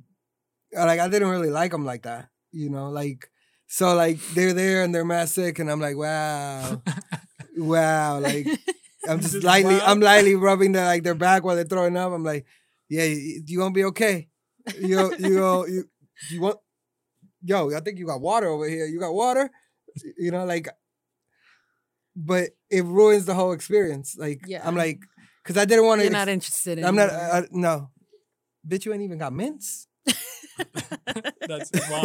like, I didn't really like them like that. You know, like, so like they're there and they're mad sick, and I'm like, wow, wow, like I'm just lightly. I'm lightly rubbing their like their back while they're throwing up. I'm like, yeah, you, you gonna be okay? You you you you want? Yo, I think you got water over here. You got water? You know, like, but it ruins the whole experience. Like, Yeah. I'm like, because I didn't want to. You're to. not interested in. I'm not. Uh, no, bitch, you ain't even got mints. That's wow.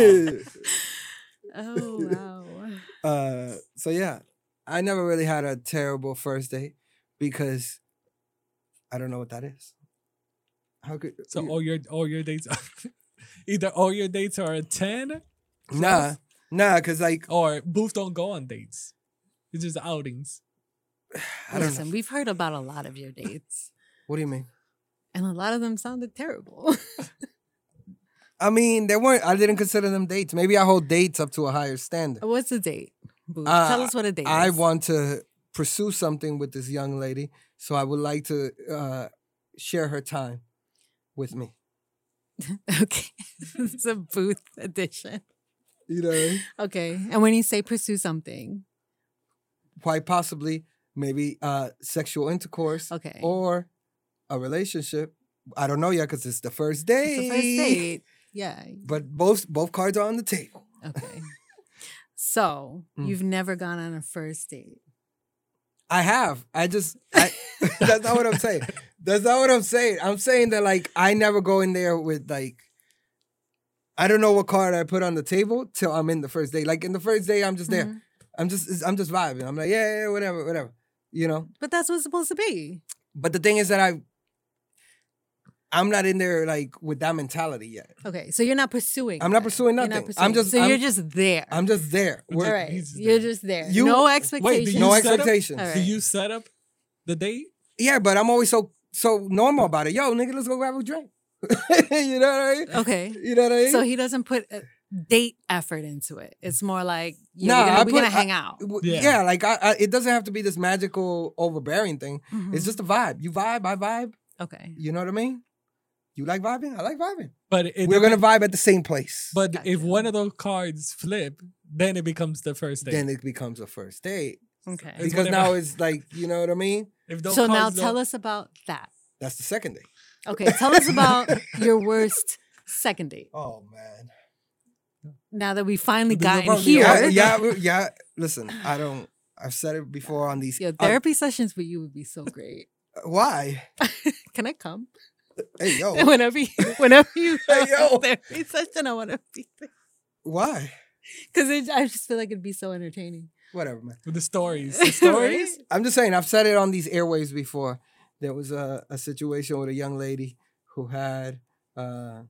oh wow. uh, so yeah, I never really had a terrible first date because I don't know what that is. How could So you- all your all your dates, either all your dates are a ten, nah nah because like or Booth don't go on dates. It's just outings. I don't Listen, know. we've heard about a lot of your dates, What do you mean? And a lot of them sounded terrible. I mean, they weren't. I didn't consider them dates. Maybe I hold dates up to a higher standard. What's a date? Uh, Tell us what a date is. I is. want to pursue something with this young lady, so I would like to uh, share her time with me. Okay, it's a booth edition. You know, Okay, and when you say pursue something, quite possibly, maybe uh, sexual intercourse okay, or a relationship. I don't know yet because it's the first date. it's the first date. Yeah. But both both cards are on the table. Okay. So Mm. you've never gone on a first date. I have. I just. I, that's not what I'm saying. That's not what I'm saying. I'm saying that like I never go in there with like. I don't know what card I put on the table till I'm in the first day. Like in the first day, I'm just there. Mhm. I'm just I'm just vibing. I'm like yeah, yeah, whatever, whatever. You know. But that's what's supposed to be. But the thing is that I. I'm not in there like with that mentality yet. Okay, so you're not pursuing. I'm not that. pursuing You're nothing. not I'm just- So I'm- you're just there. I'm just there. All We're- All right. he's You're there. just there. You- no Wait, expectations. do no you set up- expectations. All Do you set up the date? Yeah, but I'm always so so normal about it. Yo, nigga, let's go grab a drink. you know what I mean? Okay. You know what I mean? So he doesn't put a date effort into it. It's more like yeah, Nah, we're gonna, I we're gonna put- hang out. W- Yeah. yeah. like I, I, it doesn't have to be this magical overbearing thing. It's Mhm. just a vibe. You vibe, I vibe. okay. You know what I mean? You like vibing? I like vibing. But it We're gonna vibe at the same place. But if Gotcha. one of those cards flip, then it becomes the first date. then it becomes a first date Okay. Because whatever. now it's like you know what I mean. if those So now tell us about that. That's the second date. Okay, tell us about your worst second date. Oh man. Now that we finally got no gotten here. Yeah, yeah, yeah. Listen, I don't. I've said it before on these. Yo, uh, therapy sessions for you would be so great. why? Can I come? Hey yo, Whenever you, whenever you Hey, have yo. a therapy session, I want to be there. why? Because I just feel like it'd be so entertaining. Whatever, man. with the stories, the stories. I'm just saying, I've said it on these airways before. There was a, a situation with a young lady who had uh,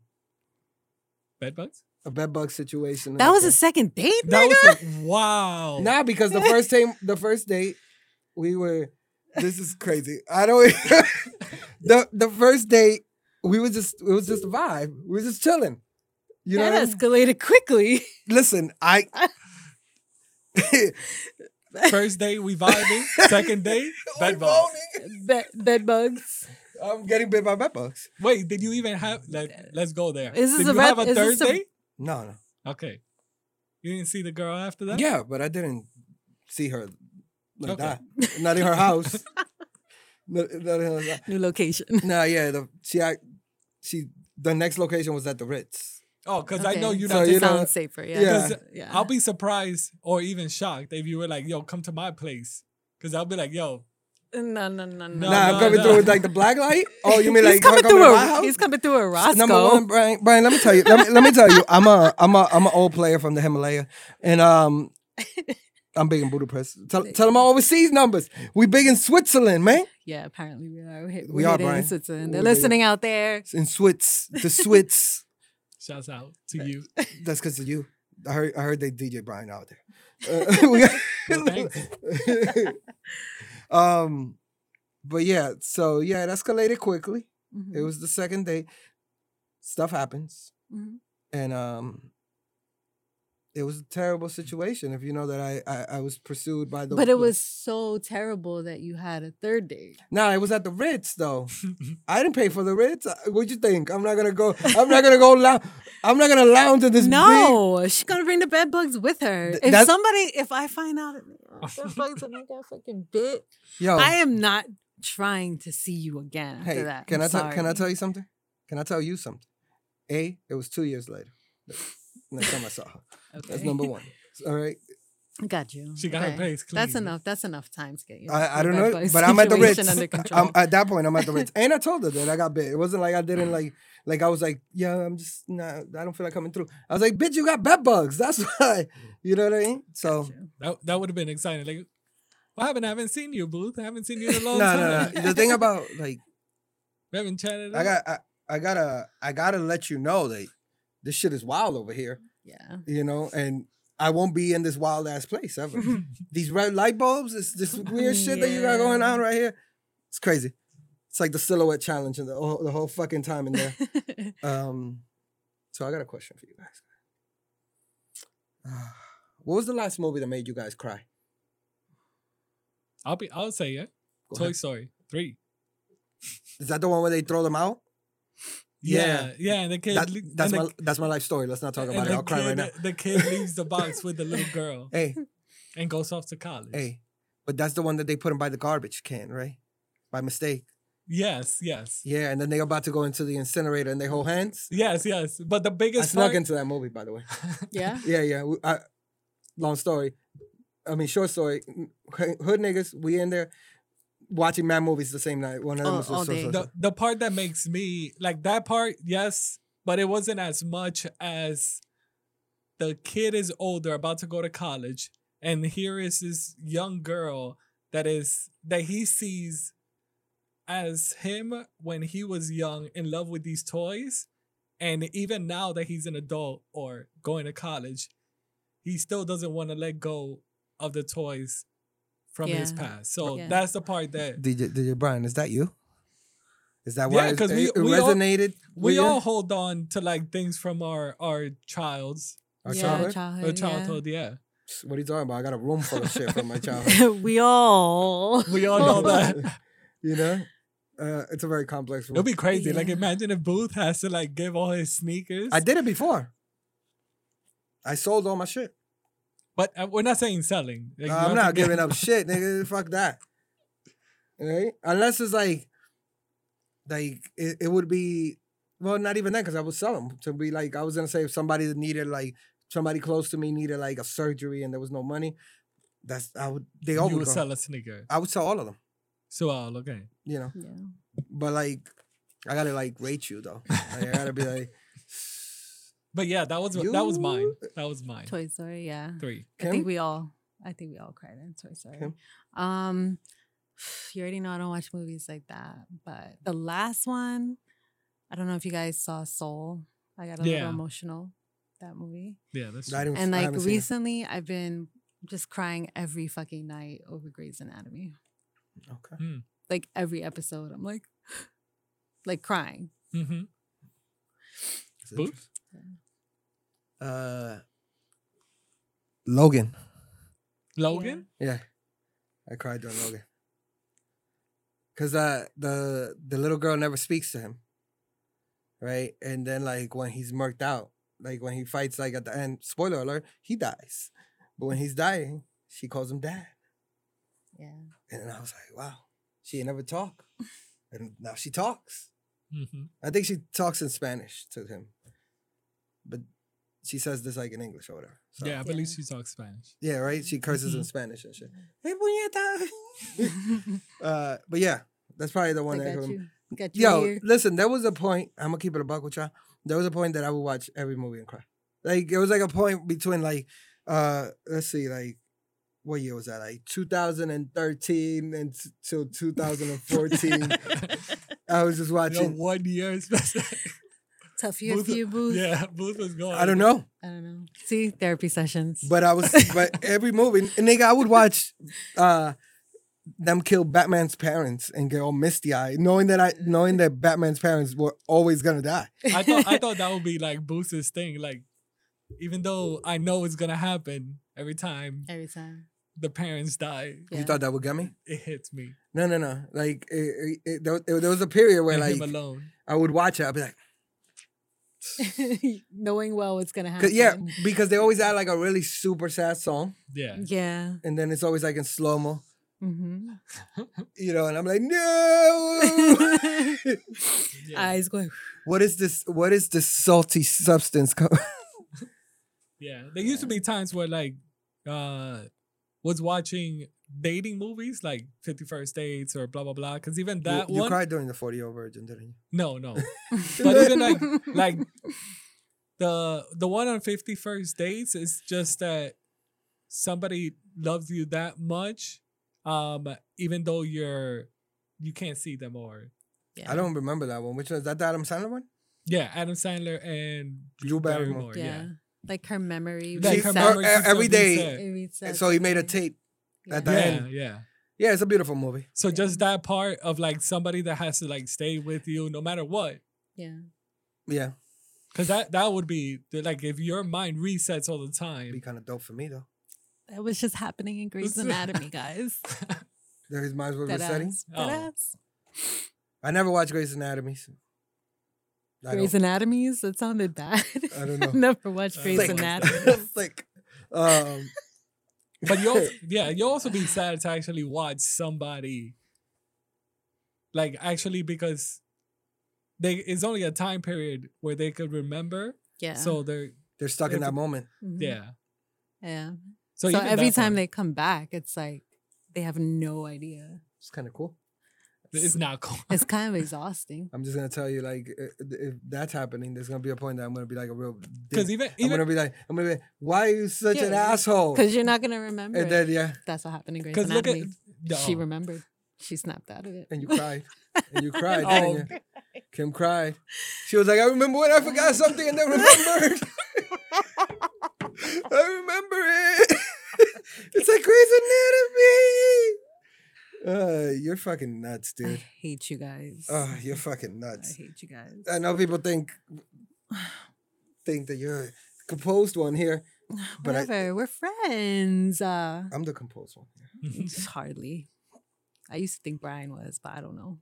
Bed bugs. a bed bug situation. That was a second date, That nigga? was the, wow. nah because the first time, the first date, we were. This is crazy. I don't. the the first date, we was just it was just a vibe. We were just chilling. You know, that what I mean? escalated quickly. listen, I. First day we vibing. Second day bed bugs. moaning. Bed, bed bugs. I'm getting bit by bed bugs. Wait, did you even have? Like, let's go there. Is this did a you have a is third this a- No, no. Okay. You didn't see the girl after that? Yeah, but I didn't see her like Okay. that. Not in her house. not, not in her house. New location. No, yeah, the she act, she the next location was at the Ritz. Oh, because I know Okay. you're So not. you just- know- Sounds safer. Yeah. Yeah. Yeah. yeah. I'll be surprised or even shocked if you were like, "Yo, come to my place," because I'll be like, "Yo, no, no, no, no. No, nah, I'm coming no. through with like the black light. Oh, you mean he's like coming through my a house? he's coming through a Roscoe. Number one, Brian. Brian, let me tell you. Let me, let me tell you. I'm a I'm a I'm an old player from the Himalaya, and um, I'm big in Budapest. Tell, tell them my overseas numbers. We big in Switzerland, man. Yeah, apparently we are. We're, hit, We we're are, hitting Brian. Switzerland. We're They're big. listening out there. In Switz, the Switz. shouts out to you." That's because of you. I heard I heard they DJ Brian out there. Uh, we Well, um, but yeah, so yeah, it escalated quickly. Mhm. It was the second day. Stuff happens. Mhm. and um, it was a terrible situation. If you know that I I, I was pursued by the But it was so terrible that you had a third date. No, it was at the Ritz though. I didn't pay for the Ritz. Uh, What'd you think? I'm not gonna go. I'm not gonna go. Lou- I'm not gonna lounge in this. big- No, she's gonna bring the bed bugs with her. Th- if that's- somebody, if I find out bed bugs and I got fucking bit, Yo, I am not trying to see you again after hey, that. can I'm I tell? Can I tell you something? Can I tell you something? A, it was two years later. Next time I saw her. That's number one. All right. Got you. She got her Okay. place That's enough. That's enough time to get you. I, I don't know, but I'm at the Ritz. situation Under control. I'm, at that point, I'm at the Ritz, and I told her that I got bit. It wasn't like I didn't mm. like, like I was like, yeah, I'm just not. I don't feel like coming through. I was like, bitch, you got bed bugs. That's why. You know what I mean? So That that would have been exciting. Like, what happened? I haven't seen you, Booth. I haven't seen you in a long no, time. no. The thing about like we haven't chatted. I got I, I gotta I gotta let you know that this shit is wild over here, Yeah. you know, and I won't be in this wild ass place ever. These red light bulbs, this this weird shit that you got going on right here, it's crazy. It's like the silhouette challenge and the whole, the whole fucking time in there. Um, so I got a question for you guys. what was the last movie that made you guys cry? I'll be. I'll say it. Go Toy ahead. Story three. Is that the one where they throw them out? Yeah, Yeah. yeah. And the kid. That, that's and my the, that's my life story. Let's not talk about it. the I'll cry right now. The kid leaves the box with the little girl Hey, and goes off to college. hey, but that's the one that they put him by the garbage can, right? By mistake. Yes, yes, Yeah, and then they're about to go into the incinerator and they hold hands. yes, yes. But the biggest I biggest snuck part, into that movie, by the way. yeah. Yeah, yeah. I, long story. I mean, short story. Hood niggas, we in there watching mad movies the same night. One of them All- was all oh, so, so, so. the the part that makes me like that part, yes, but it wasn't as much as the kid is older, about to go to college, and here is this young girl that is that he sees as him when he was young in love with these toys and even now that he's an adult or going to college he still doesn't want to let go of the toys from his past so Yeah. that's the part that DJ, DJ Brian, is that you? Is that Yeah, why it, 'cause we- it we all- resonated? we you? all hold on to like things from our our child's Our yeah, childhood? childhood. our yeah. childhood yeah What are you talking about? I got a room full of shit from my childhood. we all. we all know that you know, uh, it's a very complex room. it'll be crazy like imagine if booth has to like give all his sneakers I did it before. I sold all my shit. But uh, we're not saying selling Like, Uh, I'm not give- giving up shit, nigga. Fuck that. Right? Unless it's like, like it, it would be, well, not even that, because I would sell them to be like, I was gonna say if somebody needed like somebody close to me needed like a surgery and there was no money, that's I would they all you would would sell a sneaker I would sell all of them, so uh, okay you know. Yeah. But like, I gotta like rate you though. Like, I gotta be like, but yeah that was that was mine that was mine Toy Story. Yeah. three I think we all. I think we all cried in Toy Story. Kim? Um, you already know I don't watch movies like that, but the last one, I don't know if you guys saw Soul. I got a Yeah. little emotional that movie, yeah that's I true. didn't, and like haven't seen it. recently, I've been just crying every fucking night over Grey's Anatomy. Okay. Like every episode, I'm like, like crying. mm-hmm. That's Booth? Interesting. Uh, Logan. logan Yeah, I cried during Logan. Cause uh, the the little girl never speaks to him, right? And then like when he's murked out, like when he fights, like at the end, spoiler alert, he dies. But when he's dying, she calls him dad, Yeah. and I was like, wow, she ain't never talk, and now she talks. mm-hmm. I think she talks in Spanish to him, but she says this like in English or whatever. So, yeah i believe Yeah. she talks spanish yeah, right. She curses in Mhm. Spanish and shit. Hey, puñeta. Uh, but yeah, that's probably the I one that. got you. Got you Yo, here. listen, there was a point. I'm gonna keep it a buck with y'all. There was a point that I would watch every movie and cry. Like it was like a point between like, uh, let's see, like, what year was that? Like 2013 and t- till 2014. I was just you know, watching. one year especially. Tough year Booth- for you, Booth. yeah booth was going I don't know, I don't know. See, therapy sessions. but I was, but every movie, and nigga, I would watch. uh them kill Batman's parents and get all misty eyed, knowing that I knowing that Batman's parents were always gonna die. I thought I thought that would be like Booster's thing. Like, even though I know it's gonna happen every time Every time. the parents die, Yeah. You thought that would get me? it hits me. No, no, no. Like it, it, it- there, there was a period where And like him alone. I would watch it. I'd be like, Knowing well what's gonna happen. yeah, because they always add like a really super sad song, Yeah. Yeah. and then it's always like in slow mo, Mm-hmm. you know. And I'm like, no. Yeah. Eyes going. what is this? What is this salty substance? co- Yeah. There used to be times where like uh was watching dating movies like 50 First Dates or blah blah blah. Cause even you, that you one cried during the 40 year virgin, didn't you? No, no. but even like like the the one on 50 First Dates is just that somebody loves you that much um even though you're you can't see them or Yeah. I don't remember that one. Which one is that? The Adam Sandler one? yeah adam sandler and Drew Barrymore. yeah. Like her memory. Like her uh, memory keeps every on being day- set. It reads that So he made a tape. Yeah. at the yeah end. yeah Yeah, it's a beautiful movie. so Yeah. just that part of like somebody that has to like stay with you no matter what Yeah. Yeah, because that that would be like if your mind resets all the time. it'd time be kind of dope for me though. That was just happening in Grey's Anatomy, guys. There his minds were Dead resetting. ass. Oh. I never watched Grey's Anatomy. so Grey's don't- That sounded bad. I don't know. Never watched Uh, Grey's Thick. Anatomy. Thick. Um, But you also, yeah, you also be sad to actually watch somebody like actually because they it's only a time period where they could remember. Yeah. So they're they're stuck in that moment. Mhm. yeah. Yeah. So, So, every time part, they come back, it's like they have no idea. It's kind of cool. It's not cool. It's kind of exhausting. I'm just gonna tell you, like, if that's happening, there's gonna be a point that I'm gonna be like a real. Because dick. even I'm even gonna be like, I'm gonna be like, why are you such an asshole? Because you're not going to remember. And it. then yeah, That's what happened in Grey's because look at Anatomy. no. She oh. remembered. She snapped out of it. and you cried, and you cried. Oh. didn't you? Kim cried. She was like, I remember when I forgot something and then remembered. I remember it. it's like Grey's Anatomy. Uh, you're fucking nuts, dude. I dude. hate you guys. Oh, you're fucking nuts. I hate you guys. I know people think think that you're a composed one here. but I- Whatever. We're friends. Uh, I'm the composed one. Here. hardly. I used to think Brian was, but I don't know.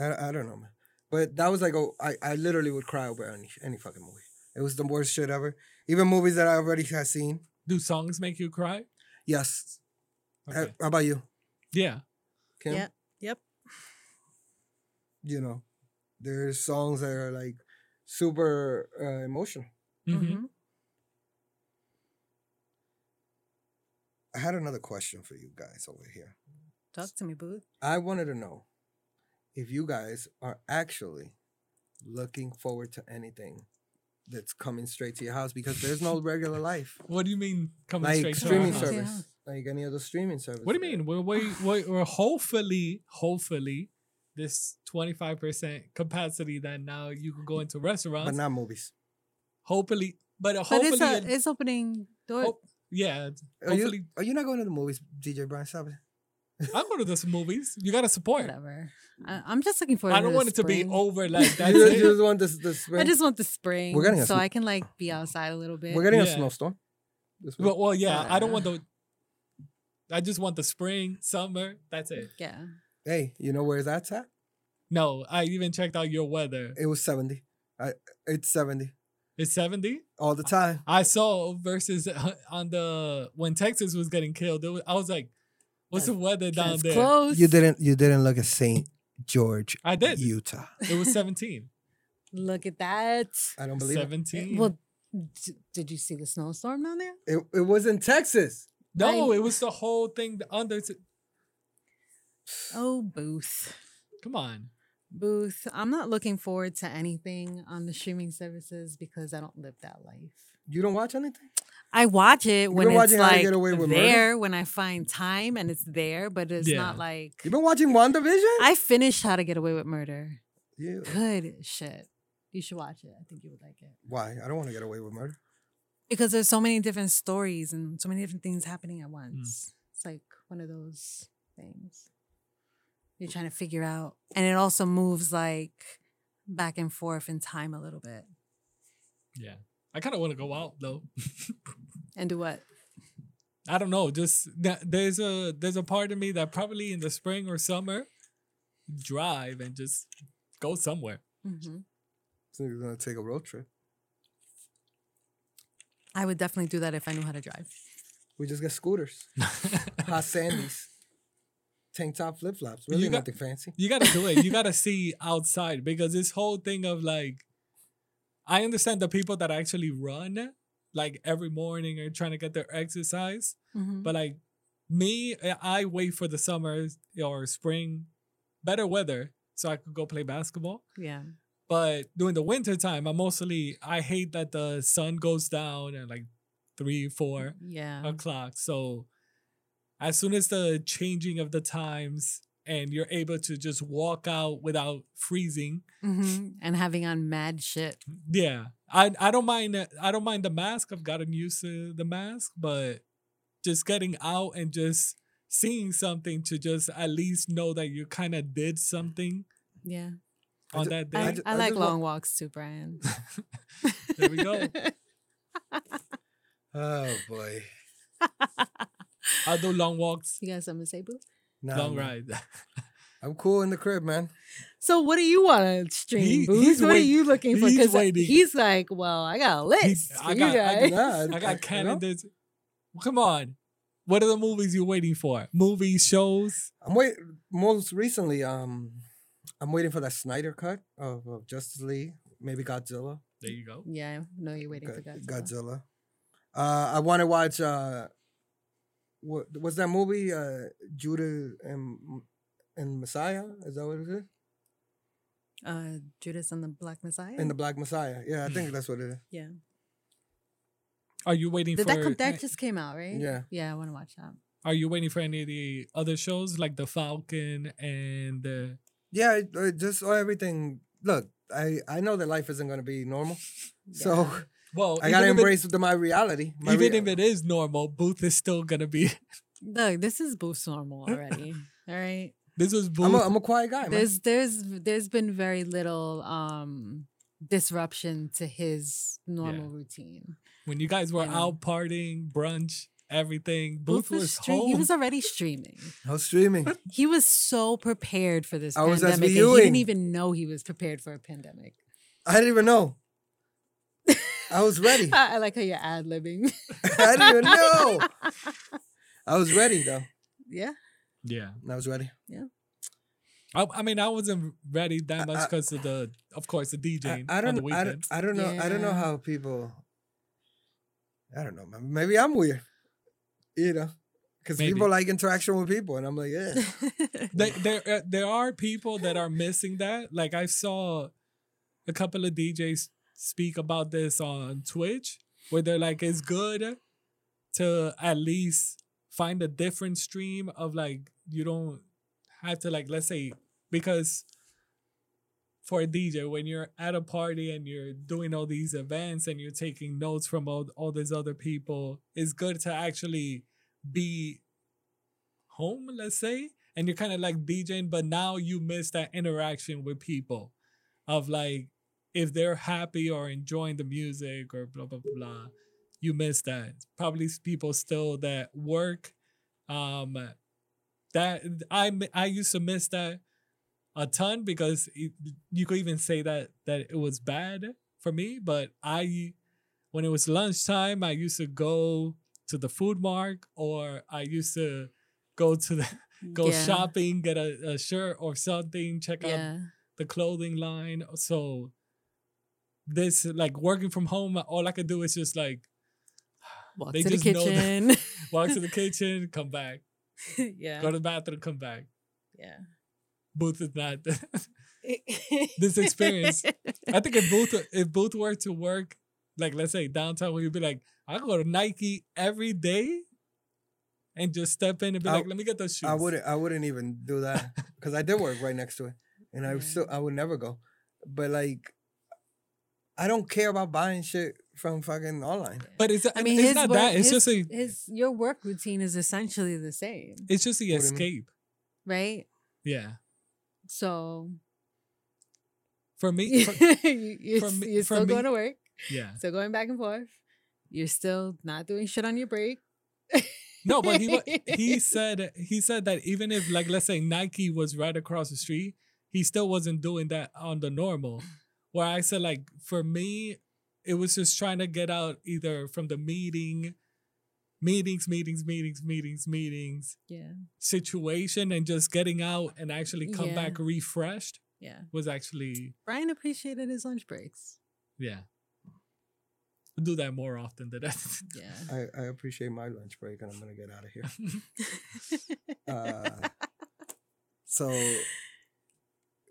I, I don't know, man. But that was like, oh, I, I literally would cry over any any fucking movie. It was the worst shit ever. Even movies that I already had seen. Do songs make you cry? Yes. Okay. How about you, Yeah. Kim? Yeah. Yep. You know, there's songs that are like super uh, emotional. hmm Mhm. I had another question for you guys over here. Talk to me, boo. I wanted to know if you guys are actually looking forward to anything that's coming straight to your house because there's no regular life. What do you mean coming Like straight to our streaming house? service. Service. Like any other streaming service. What do you mean? We're, we we we're hopefully, hopefully, this 25% capacity that now you can go into restaurants. But not movies. hopefully, but uh, But hopefully, it's, a, it- it's opening doors. hope- yeah, Are you, are you not going to the movies, DJ Brian? Stop it. I'm going to the movies. You got to support. Whatever. I, I'm just looking forward I don't to want it to be over like that. you just, want this, this spring? I just want the spring. We're getting a so sn- I can like be outside a little bit. We're getting a snowstorm. Well, well, yeah, I don't want Uh. the. I just want the spring, summer. That's it. yeah. hey, you know where that's at? No, I even checked out your weather. It was 70. I, it's 70 It's 70. all the time. I saw versus uh, on the when Texas was getting killed. It was, I was like, "What's the weather down That's there?" close. You didn't you didn't look at St. George, I did. Utah. It was 17. Look at that. I don't believe it. 17. Well, d- did you see the snowstorm down there? It, it was in Texas. No, I- it was the whole thing under. Oh, Booth. Come on. Booth. I'm not looking forward to anything on the streaming services because I don't live that life. You don't watch anything? I watch it when it's watching like Get Away with Murder? there, when I find time and it's there, but it's Yeah. not like You've been watching WandaVision? I finished How to Get Away with Murder. yeah. Good shit. You should watch it. I think you would like it. Why? I don't want to get away with murder. Because there's so many different stories and so many different things happening at once. It's like one of those things. You're trying to figure out, and it also moves like back and forth in time a little bit. Yeah. I kind of want to go out though. And do what? I don't know. Just there's a there's a part of me that probably in the spring or summer drive and just go somewhere. hmm So you're gonna take a road trip. I would definitely do that if I knew how to drive. We just get scooters, hot sandies, tank top flip flops. Really You got- nothing fancy. You gotta do it. You gotta see outside because this whole thing of like, I understand the people that actually run like every morning or trying to get their exercise, Mhm. but like me, I- I wait for the summer or spring, better weather so I could go play basketball. Yeah. But during the winter time, I mostly I hate that the sun goes down at like three, four Yeah. o'clock. So as soon as the changing of the times and you're able to just walk out without freezing, hmm And having on mad shit. yeah. I I don't mind I don't mind the mask. I've gotten used to the mask, but just getting out and just seeing something to just at least know that you kind of did something Yeah. I on ju- that day. ju- I I like just wa- long walks too, Brian. There we go. Oh boy. I'll do long walks, You got something to say, boo? Nah, long man. ride. I'm cool in the crib, man. So what do you want to stream, He- Booze? he's What are you looking for? he's Because waiting. he's like, well, I got a list for I you got- I guys. I I- got I candidates. Come on. What are the movies you're waiting for? Movies, shows? I'm wait. Most recently, um, I'm waiting for that Snyder cut of, of Justice League. Maybe Godzilla. There you go. yeah, no, you're waiting for Godzilla. Godzilla. Uh, I want to watch. Uh, what was that movie? Uh, Judah and and Messiah. Is that what it is? Uh, Judas and the Black Messiah. And the Black Messiah. Yeah, I think that's what it is. yeah. Are you waiting Did for that come? That just came out, right? Yeah. Yeah, I want to watch that. Are you waiting for any of the other shows like The Falcon and the Yeah, it- it just oh, everything. Look, I I know that life isn't gonna be normal, so Yeah. Well, I gotta even if it- embrace the, my reality. My even rea- if it is normal, Booth is still gonna be. Look, this is Booth's normal already. All right. This is Booth. I'm a, I'm a quiet guy, man. There's there's there's been very little um disruption to his normal routine. when you guys were you know. out partying, brunch, everything. Booth, was, stre- home. he was already streaming. I was streaming. He was so prepared for this I was pandemic. and he didn't even know he was prepared for a pandemic. I didn't even know. I was ready. I, I like how you're ad libbing. I didn't even know. I was ready though. yeah. yeah. I was ready. Yeah. I, I mean, I wasn't ready that much because of the, of course, the I, DJing I on don't. the I, weekend. don't- I don't know. I don't know how people. I don't know. Maybe I'm weird. You know, because people like interaction with people, and I'm like, yeah. there, there, uh, there are people that are missing that. Like I saw a couple of DJs speak about this on Twitch, where they're like, it's good to at least find a different stream of like you don't have to like let's say because for a DJ when you're at a party and you're doing all these events and you're taking notes from all, all these other people, it's good to actually be home, let's say, and you're kind of like DJing, but now you miss that interaction with people of like if they're happy or enjoying the music or blah blah blah, you miss that. Probably people still that work. Um that I I used to miss that a ton because it, you could even say that that it was bad for me, but I when it was lunchtime, I used to go to the food mark or I used to go to the go Yeah. shopping, get a, a shirt or something, check out the clothing line. So this like working from home, all I could do is just like Walk to the just know that- kitchen. walk to the kitchen, come back, yeah. go to the bathroom, come back. yeah. Booth is not this experience. I think if Booth if Booth were to work, like let's say downtown, where you'd be like, I go to Nike every day and just step in and be I- like, let me get those shoes. I wouldn't. I wouldn't even do that because I did work right next to it, and I Yeah. still. I would never go. But like, I don't care about buying shit from fucking online. But it's I mean, it's his not work, that. It's his, just a his your work routine is essentially the same, it's just the What do you mean? escape. right? Yeah. So For me, for- you, you're, for me- you're still me- going to work, yeah. still going back and forth. You're still not doing shit on your break. No, but he he said he said that even if like let's say Nike was right across the street, he still wasn't doing that on the normal. Where I said like for me, it was just trying to get out either from the meeting, meetings, meetings, meetings, meetings, meetings yeah, situation and just getting out and actually come Yeah. back refreshed yeah. was actually Brian appreciated his lunch breaks. yeah. I'll do that more often than that. Yeah. I, I appreciate my lunch break, and I'm gonna get out of here. Uh, so,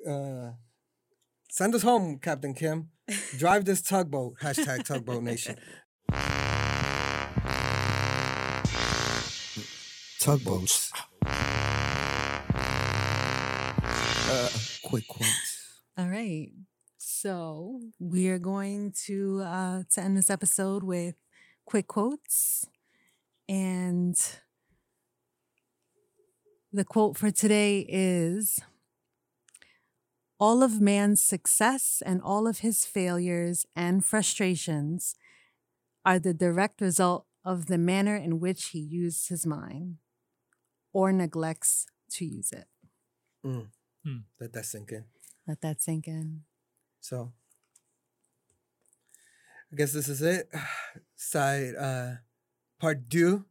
uh, send us home, Captain Kim. Drive this tugboat. Hashtag tugboat nation. Tugboats. Uh, quick quotes. All right. So we're going to uh to end this episode with quick quotes. And the quote for today is all of man's success and all of his failures and frustrations are the direct result of the manner in which he used his mind or neglects to use it. Let that sink in. Let that sink in. So I guess this is it. Side uh part two.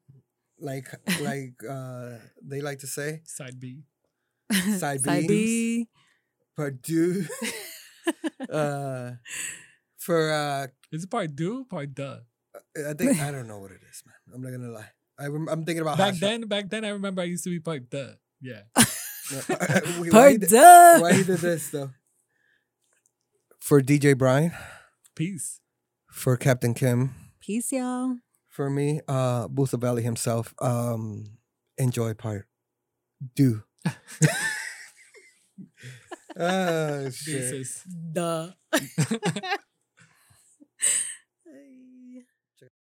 Like like uh they like to say. Side B. Side Side B. B. Part two. uh for uh Is it part do? Part duh. I think I don't know what it is, man. I'm not gonna lie. I rem- I'm thinking about Back hash- then, back then I remember I used to be part duh. Yeah. Wait, why, he Part did, duh. why he did this though? For DJ Brian, Peace. for Captain Kim, Peace, y'all. for me, uh Booth Valley himself, um enjoy part. Do. Ah, shit. Deuces. Duh.